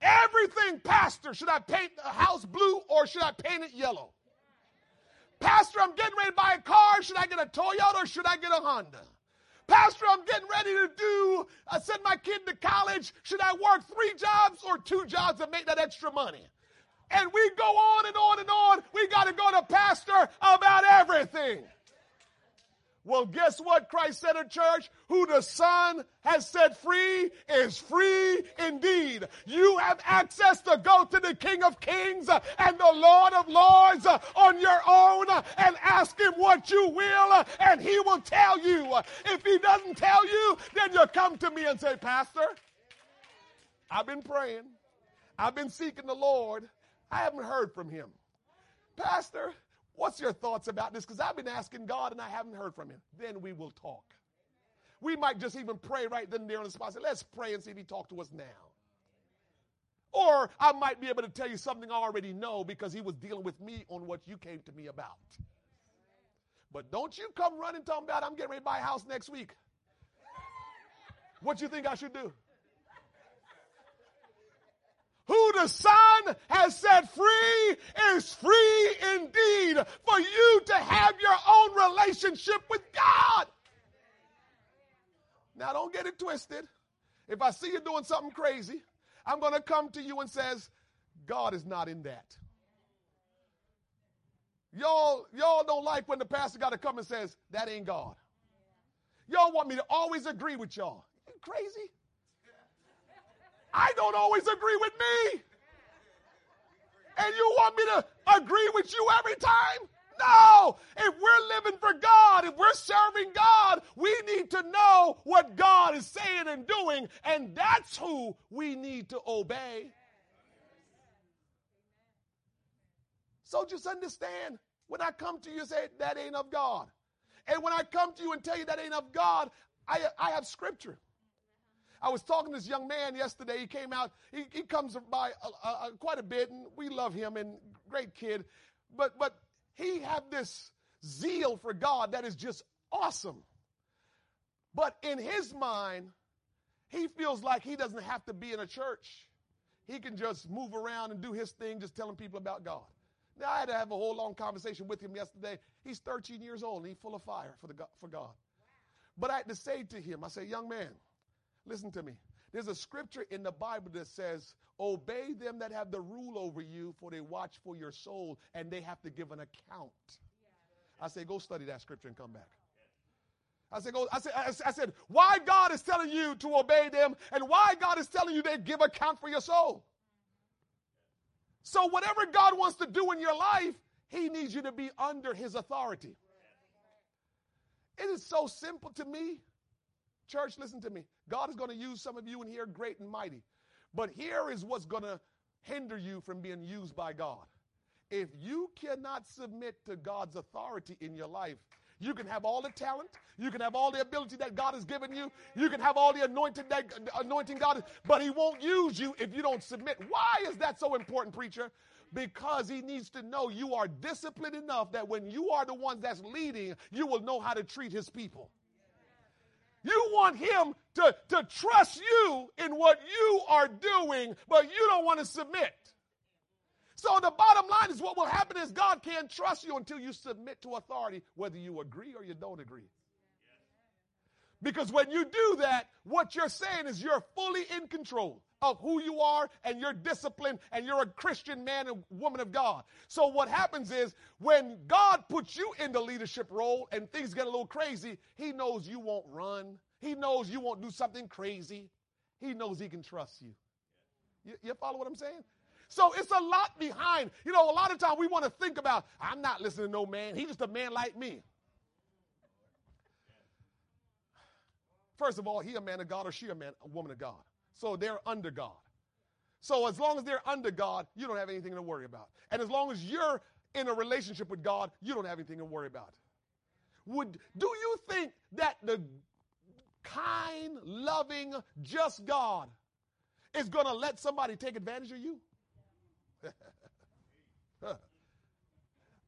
Everything, pastor, should I paint the house blue or should I paint it yellow? Pastor, I'm getting ready to buy a car. Should I get a Toyota or should I get a Honda? Pastor, I'm getting ready to do, I send my kid to college. Should I work three jobs or two jobs to make that extra money? And we go on and on and on. We got to go to pastor about everything. Well, guess what Christ said in church? Who the Son has set free is free indeed. You have access to go to the King of Kings and the Lord of Lords on your own and ask Him what you will, and He will tell you. If He doesn't tell you, then you come to me and say, Pastor, I've been praying, I've been seeking the Lord, I haven't heard from him. Pastor, what's your thoughts about this? Because I've been asking God and I haven't heard from him. Then we will talk. We might just even pray right then and there on the spot. Say, let's pray and see if he talked to us now. Or I might be able to tell you something I already know because he was dealing with me on what you came to me about. But don't you come running talking about I'm getting ready to buy a house next week. What do you think I should do? Who the Son has set free is free indeed for you to have your own relationship with God. Now, don't get it twisted. If I see you doing something crazy, I'm going to come to you and says, God is not in that. Y'all, y'all don't like when the pastor got to come and says, that ain't God. Y'all want me to always agree with y'all. You crazy? I don't always agree with me. And you want me to agree with you every time? No. If we're living for God, if we're serving God, we need to know what God is saying and doing, and that's who we need to obey. So just understand when I come to you and say that ain't of God. And when I come to you and tell you that ain't of God, I, I have scripture. I was talking to this young man yesterday. He came out. He, he comes by uh, uh, uh, quite a bit, and we love him. And great kid, but but he had this zeal for God that is just awesome. But in his mind, he feels like he doesn't have to be in a church. He can just move around and do his thing, just telling people about God. Now, I had to have a whole long conversation with him yesterday. He's 13 years old and he's full of fire for, the, for God. But I had to say to him, I say, young man, listen to me. There's a scripture in the Bible that says, Obey them that have the rule over you, for they watch for your soul, and they have to give an account. I say, Go study that scripture and come back. I said, go, I said, I said, why God is telling you to obey them and why God is telling you they give account for your soul. So whatever God wants to do in your life, he needs you to be under his authority. It is so simple to me. Church, listen to me. God is going to use some of you in here great and mighty. But here is what's going to hinder you from being used by God. If you cannot submit to God's authority in your life, you can have all the talent, you can have all the ability that God has given you, you can have all the anointing that anointing God, but He won't use you if you don't submit. Why is that so important, preacher? Because He needs to know you are disciplined enough that when you are the ones that's leading, you will know how to treat His people. You want him to, to trust you in what you are doing, but you don't want to submit. So the bottom line is what will happen is God can't trust you until you submit to authority, whether you agree or you don't agree. Because when you do that, what you're saying is you're fully in control of who you are and you're disciplined and you're a Christian man and woman of God. So what happens is when God puts you in the leadership role and things get a little crazy, he knows you won't run. He knows you won't do something crazy. He knows he can trust you. You, you follow what I'm saying? So it's a lot behind. You know, a lot of times we want to think about, I'm not listening to no man. He's just a man like me. First of all, he a man of God or she a man, a woman of God. So they're under God. So as long as they're under God, you don't have anything to worry about. And as long as you're in a relationship with God, you don't have anything to worry about. Would do you think that the kind, loving, just God is going to let somebody take advantage of you?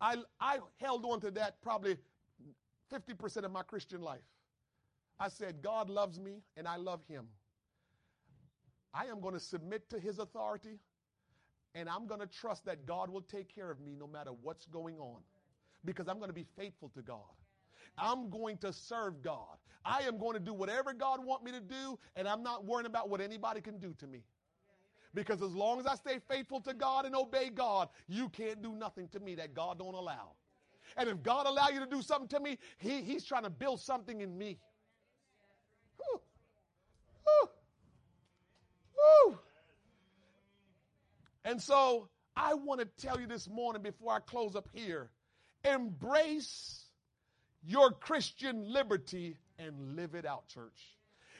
I, I held on to that probably 50% of my Christian life. I said, God loves me and I love him. I am going to submit to his authority and I'm going to trust that God will take care of me no matter what's going on because I'm going to be faithful to God. I'm going to serve God. I am going to do whatever God wants me to do and I'm not worrying about what anybody can do to me. Because as long as I stay faithful to God and obey God, you can't do nothing to me that God don't allow. And if God allow you to do something to me, he, he's trying to build something in me. Woo! And so I want to tell you this morning before I close up here embrace your Christian liberty and live it out, church.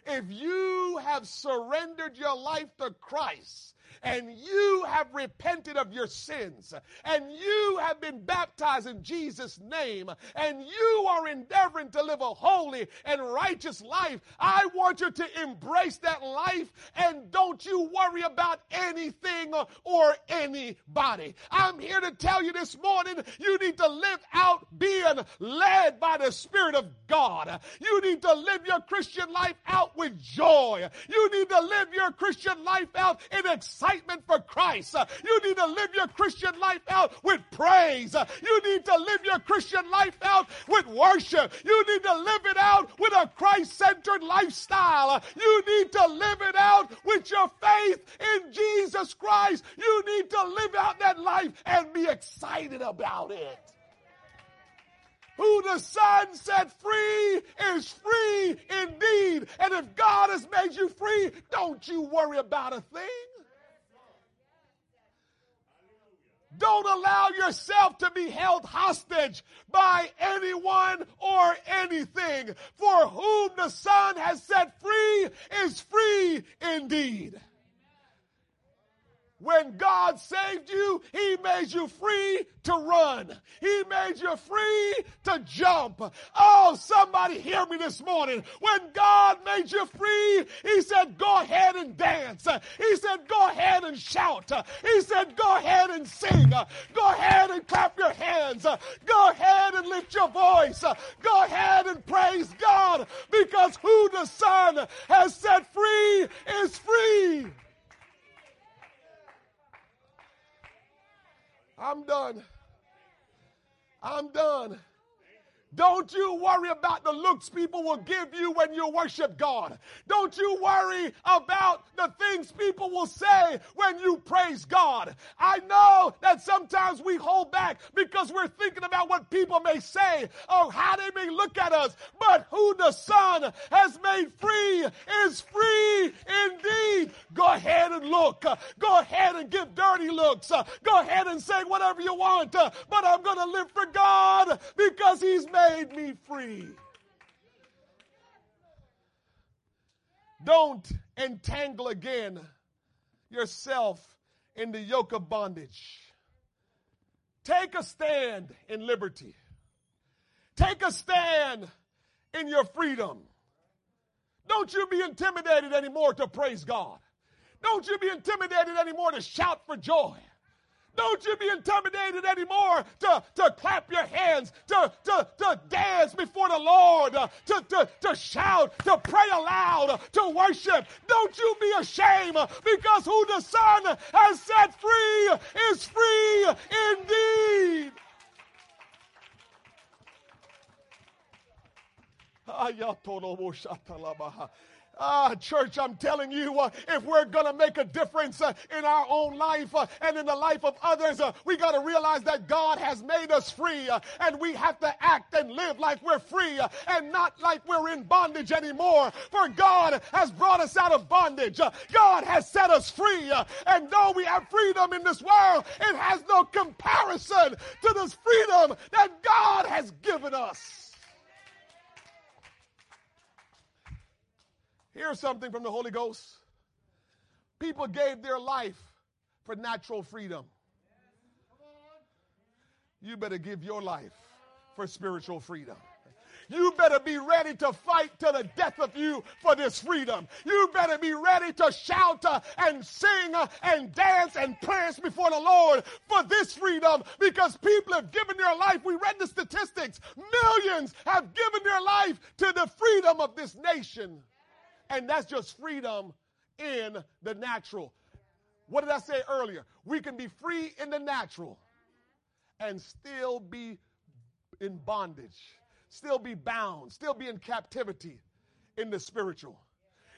If you have surrendered your life to Christ, and you have repented of your sins and you have been baptized in Jesus' name and you are endeavoring to live a holy and righteous life, I want you to embrace that life and don't you worry about anything or anybody. I'm here to tell you this morning you need to live out being led by the Spirit of God. You need to live your Christian life out with joy. You need to live your Christian life out in excitement excitement for Christ. You need to live your Christian life out with praise. You need to live your Christian life out with worship. You need to live it out with a Christ centered lifestyle. You need to live it out with your faith in Jesus Christ. You need to live out that life and be excited about it. Who the Son set free is free indeed. And if God has made you free, don't you worry about a thing. Don't allow yourself to be held hostage by anyone or anything. For whom the Son has set free is free indeed. When God saved you, He made you free to run. He made you free to jump. Oh, somebody hear me this morning. When God made you free, He said, go ahead and dance. He said, go ahead and shout. He said, go ahead and sing. Go ahead and clap your hands. Go ahead and lift your voice. Go ahead and praise God because who the Son has set free. I'm done. I'm done. Don't you worry about the looks people will give you when you worship God. Don't you worry about the things people will say when you praise God. I know that sometimes we hold back because we're thinking about what people may say or how they may look at us. But who the Son has made free is free indeed. Go ahead and look. Go ahead and give dirty looks. Go ahead and say whatever you want. But I'm going to live for God because He's made made me free. Don't entangle again yourself in the yoke of bondage. Take a stand in liberty. Take a stand in your freedom. Don't you be intimidated anymore to praise God. Don't you be intimidated anymore to shout for joy. Don't you be intimidated anymore to, to clap your hands, to, to, to dance before the Lord, uh, to, to, to shout, to pray aloud, uh, to worship. Don't you be ashamed uh, because who the Son has set free is free indeed. Ah, church, I'm telling you, uh, if we're going to make a difference uh, in our own life uh, and in the life of others, uh, we got to realize that God has made us free uh, and we have to act and live like we're free uh, and not like we're in bondage anymore. For God has brought us out of bondage. God has set us free. and though we have freedom in this world, it has no comparison to this freedom that God has given us. Here's something from the Holy Ghost. People gave their life for natural freedom. You better give your life for spiritual freedom. You better be ready to fight to the death of you for this freedom. You better be ready to shout uh, and sing uh, and dance and praise before the Lord for this freedom because people have given their life. We read the statistics. Millions have given their life to the freedom of this nation. And that's just freedom in the natural. What did I say earlier? We can be free in the natural and still be in bondage, still be bound, still be in captivity in the spiritual.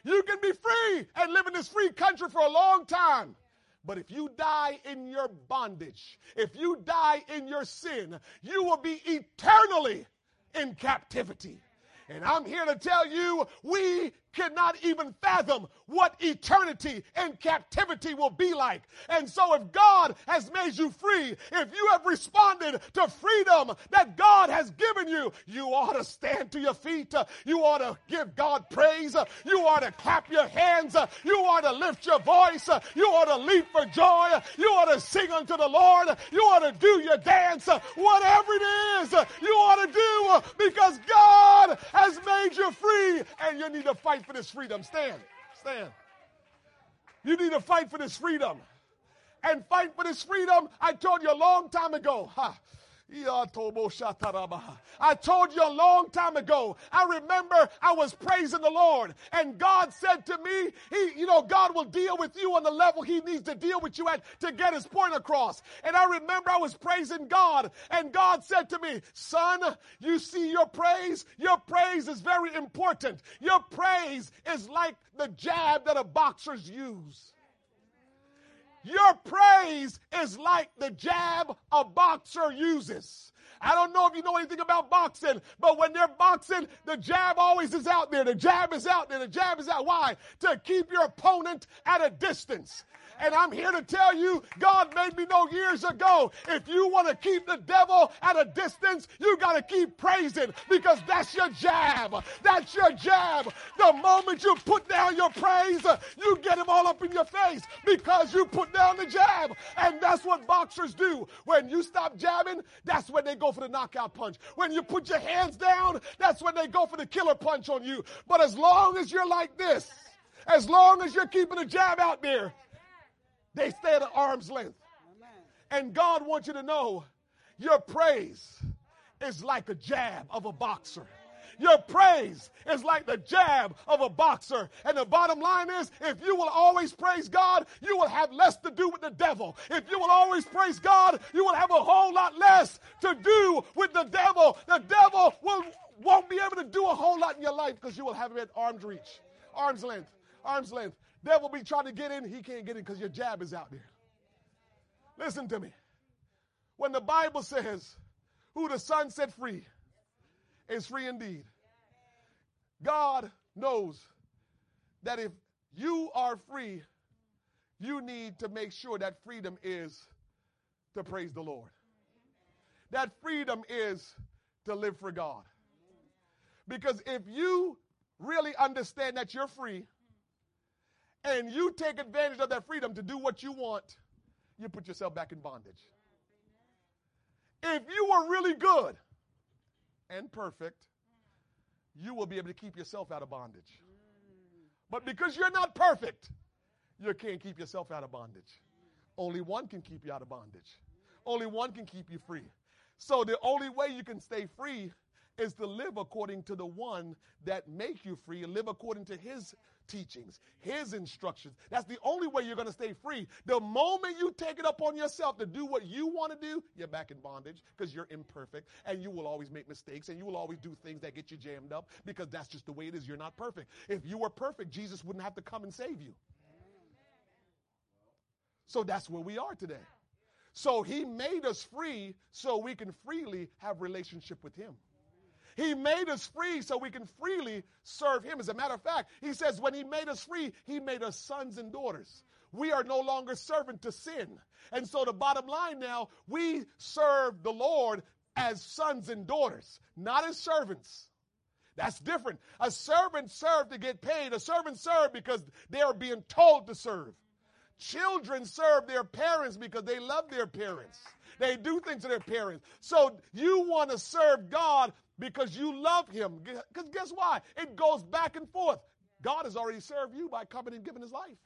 You can be free and live in this free country for a long time. But if you die in your bondage, if you die in your sin, you will be eternally in captivity. And I'm here to tell you, we cannot even fathom what eternity in captivity will be like. And so, if God has made you free, if you have responded to freedom that God has given you, you ought to stand to your feet. You ought to give God praise. You ought to clap your hands. You ought to lift your voice. You ought to leap for joy. You ought to sing unto the Lord. You ought to do your dance. Whatever it is, you ought to do because God has made you free and you need to fight fight for this freedom. Stand. Stand. You need to fight for this freedom. And fight for this freedom, I told you a long time ago. Ha. I told you a long time ago. I remember I was praising the Lord, and God said to me, He, you know, God will deal with you on the level He needs to deal with you at to get His point across. And I remember I was praising God, and God said to me, Son, you see your praise? Your praise is very important. Your praise is like the jab that a boxers use. Your praise is like the jab a boxer uses. I don't know if you know anything about boxing, but when they're boxing, the jab always is out there. The jab is out there. The jab is out. Why? To keep your opponent at a distance. And I'm here to tell you, God made me know years ago, if you want to keep the devil at a distance, you got to keep praising because that's your jab. That's your jab. The moment you put down your praise, you get him all up in your face because you put down the jab. And that's what boxers do. When you stop jabbing, that's when they go for the knockout punch. When you put your hands down, that's when they go for the killer punch on you. But as long as you're like this, as long as you're keeping the jab out there, they stay at arm's length. And God wants you to know your praise is like a jab of a boxer. Your praise is like the jab of a boxer. And the bottom line is if you will always praise God, you will have less to do with the devil. If you will always praise God, you will have a whole lot less to do with the devil. The devil will, won't be able to do a whole lot in your life because you will have him at arm's reach, arm's length, arm's length. Devil be trying to get in, he can't get in because your jab is out there. Listen to me. When the Bible says, who the Son set free is free indeed, God knows that if you are free, you need to make sure that freedom is to praise the Lord. That freedom is to live for God. Because if you really understand that you're free, and you take advantage of that freedom to do what you want, you put yourself back in bondage. If you were really good and perfect, you will be able to keep yourself out of bondage. But because you're not perfect, you can't keep yourself out of bondage. Only one can keep you out of bondage. Only one can keep you free. So the only way you can stay free is to live according to the one that make you free and live according to his teachings, his instructions. That's the only way you're going to stay free. The moment you take it upon yourself to do what you want to do, you're back in bondage because you're imperfect and you will always make mistakes and you will always do things that get you jammed up because that's just the way it is. You're not perfect. If you were perfect, Jesus wouldn't have to come and save you. So that's where we are today. So he made us free so we can freely have relationship with him. He made us free so we can freely serve Him. As a matter of fact, He says when He made us free, He made us sons and daughters. We are no longer servant to sin. And so the bottom line now, we serve the Lord as sons and daughters, not as servants. That's different. A servant served to get paid. A servant served because they are being told to serve. Children serve their parents because they love their parents. They do things to their parents. So you want to serve God because you love him. Because guess why? It goes back and forth. God has already served you by coming and giving his life.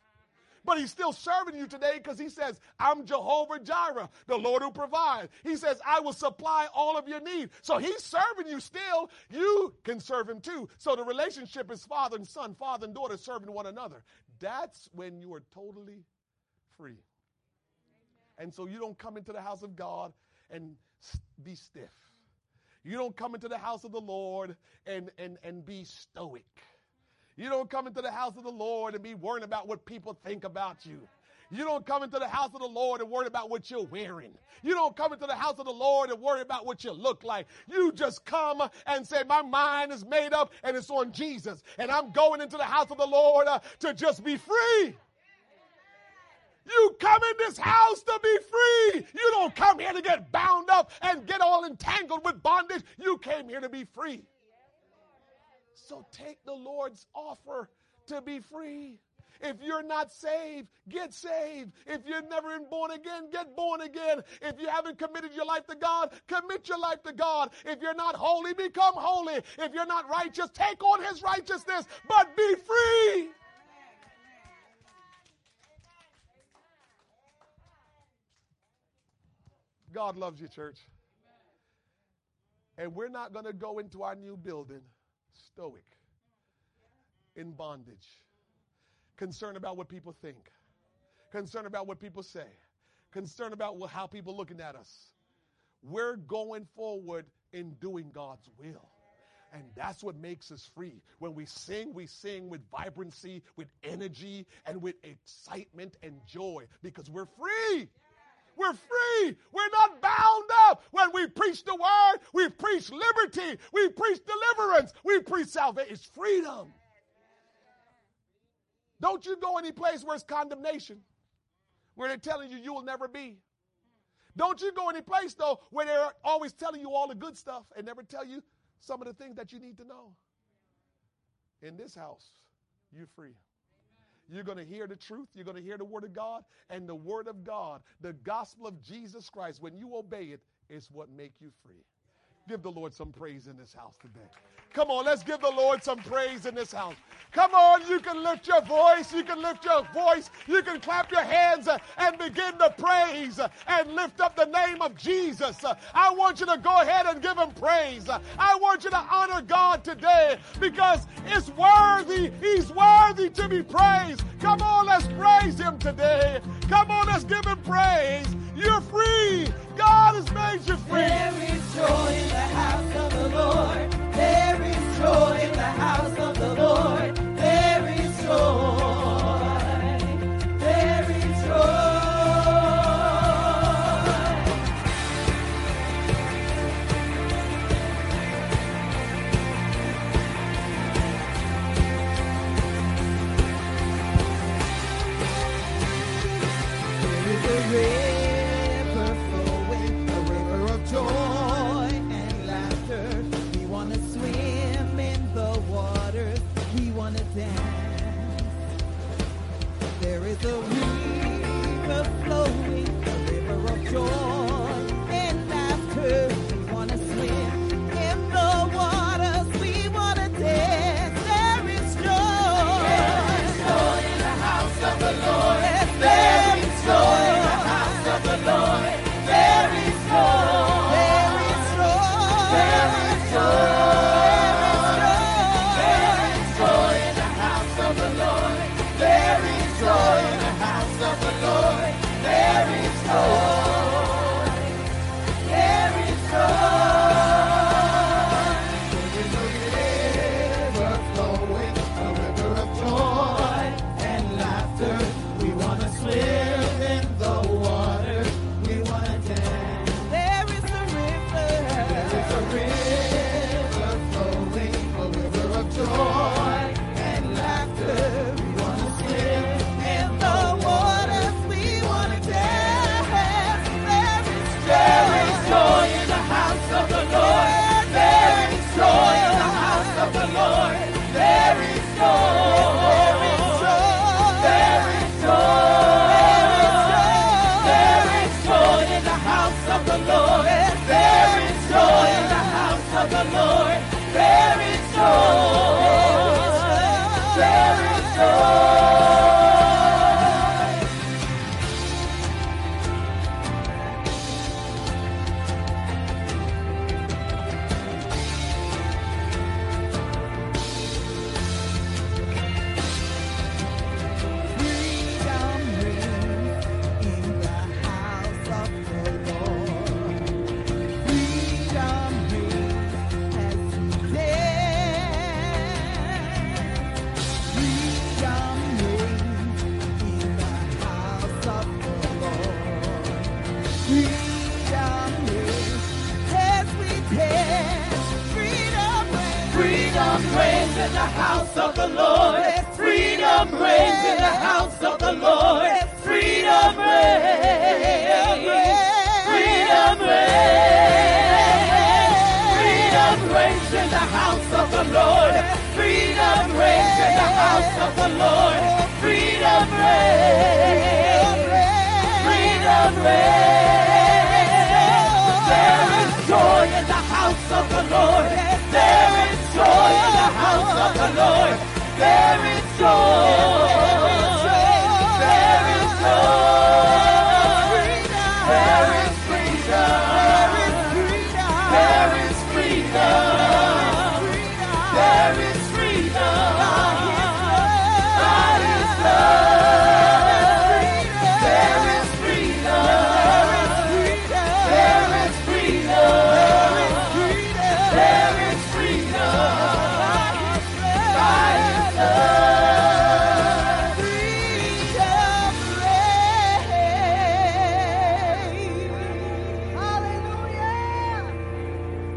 But he's still serving you today because he says, I'm Jehovah Jireh, the Lord who provides. He says, I will supply all of your need. So he's serving you still. You can serve him too. So the relationship is father and son, father and daughter serving one another. That's when you are totally free. And so you don't come into the house of God and be stiff. You don't come into the house of the Lord and, and, and be stoic. You don't come into the house of the Lord and be worrying about what people think about you. You don't come into the house of the Lord and worry about what you're wearing. You don't come into the house of the Lord and worry about what you look like. You just come and say, My mind is made up and it's on Jesus. And I'm going into the house of the Lord uh, to just be free. You come in this house to be free. You don't come here to get bound up and get all entangled with bondage. You came here to be free. So take the Lord's offer to be free. If you're not saved, get saved. If you're never been born again, get born again. If you haven't committed your life to God, commit your life to God. If you're not holy, become holy. If you're not righteous, take on his righteousness, but be free. God loves you, church. And we're not going to go into our new building stoic, in bondage, concerned about what people think, concerned about what people say, concerned about how people looking at us. We're going forward in doing God's will. And that's what makes us free. When we sing, we sing with vibrancy, with energy, and with excitement and joy because we're free. We're free. We're not bound up. When we preach the word, we preach liberty, we preach deliverance, we preach salvation. It's freedom. Don't you go any place where it's condemnation, where they're telling you you will never be. Don't you go any place though where they're always telling you all the good stuff and never tell you some of the things that you need to know. In this house, you're free. You're going to hear the truth. You're going to hear the word of God. And the word of God, the gospel of Jesus Christ, when you obey it, is what make you free. Give the Lord some praise in this house today. Come on, let's give the Lord some praise in this house. Come on, you can lift your voice. You can lift your voice. You can clap your hands and begin to praise and lift up the name of Jesus. I want you to go ahead and give him praise. I want you to honor God today because it's worthy. He's worthy to be praised. Come on, let's praise him today. Come on, let's give him praise. You're free. God has made you free. There is joy in the house of the Lord. There is joy in the house of the Lord. There is joy.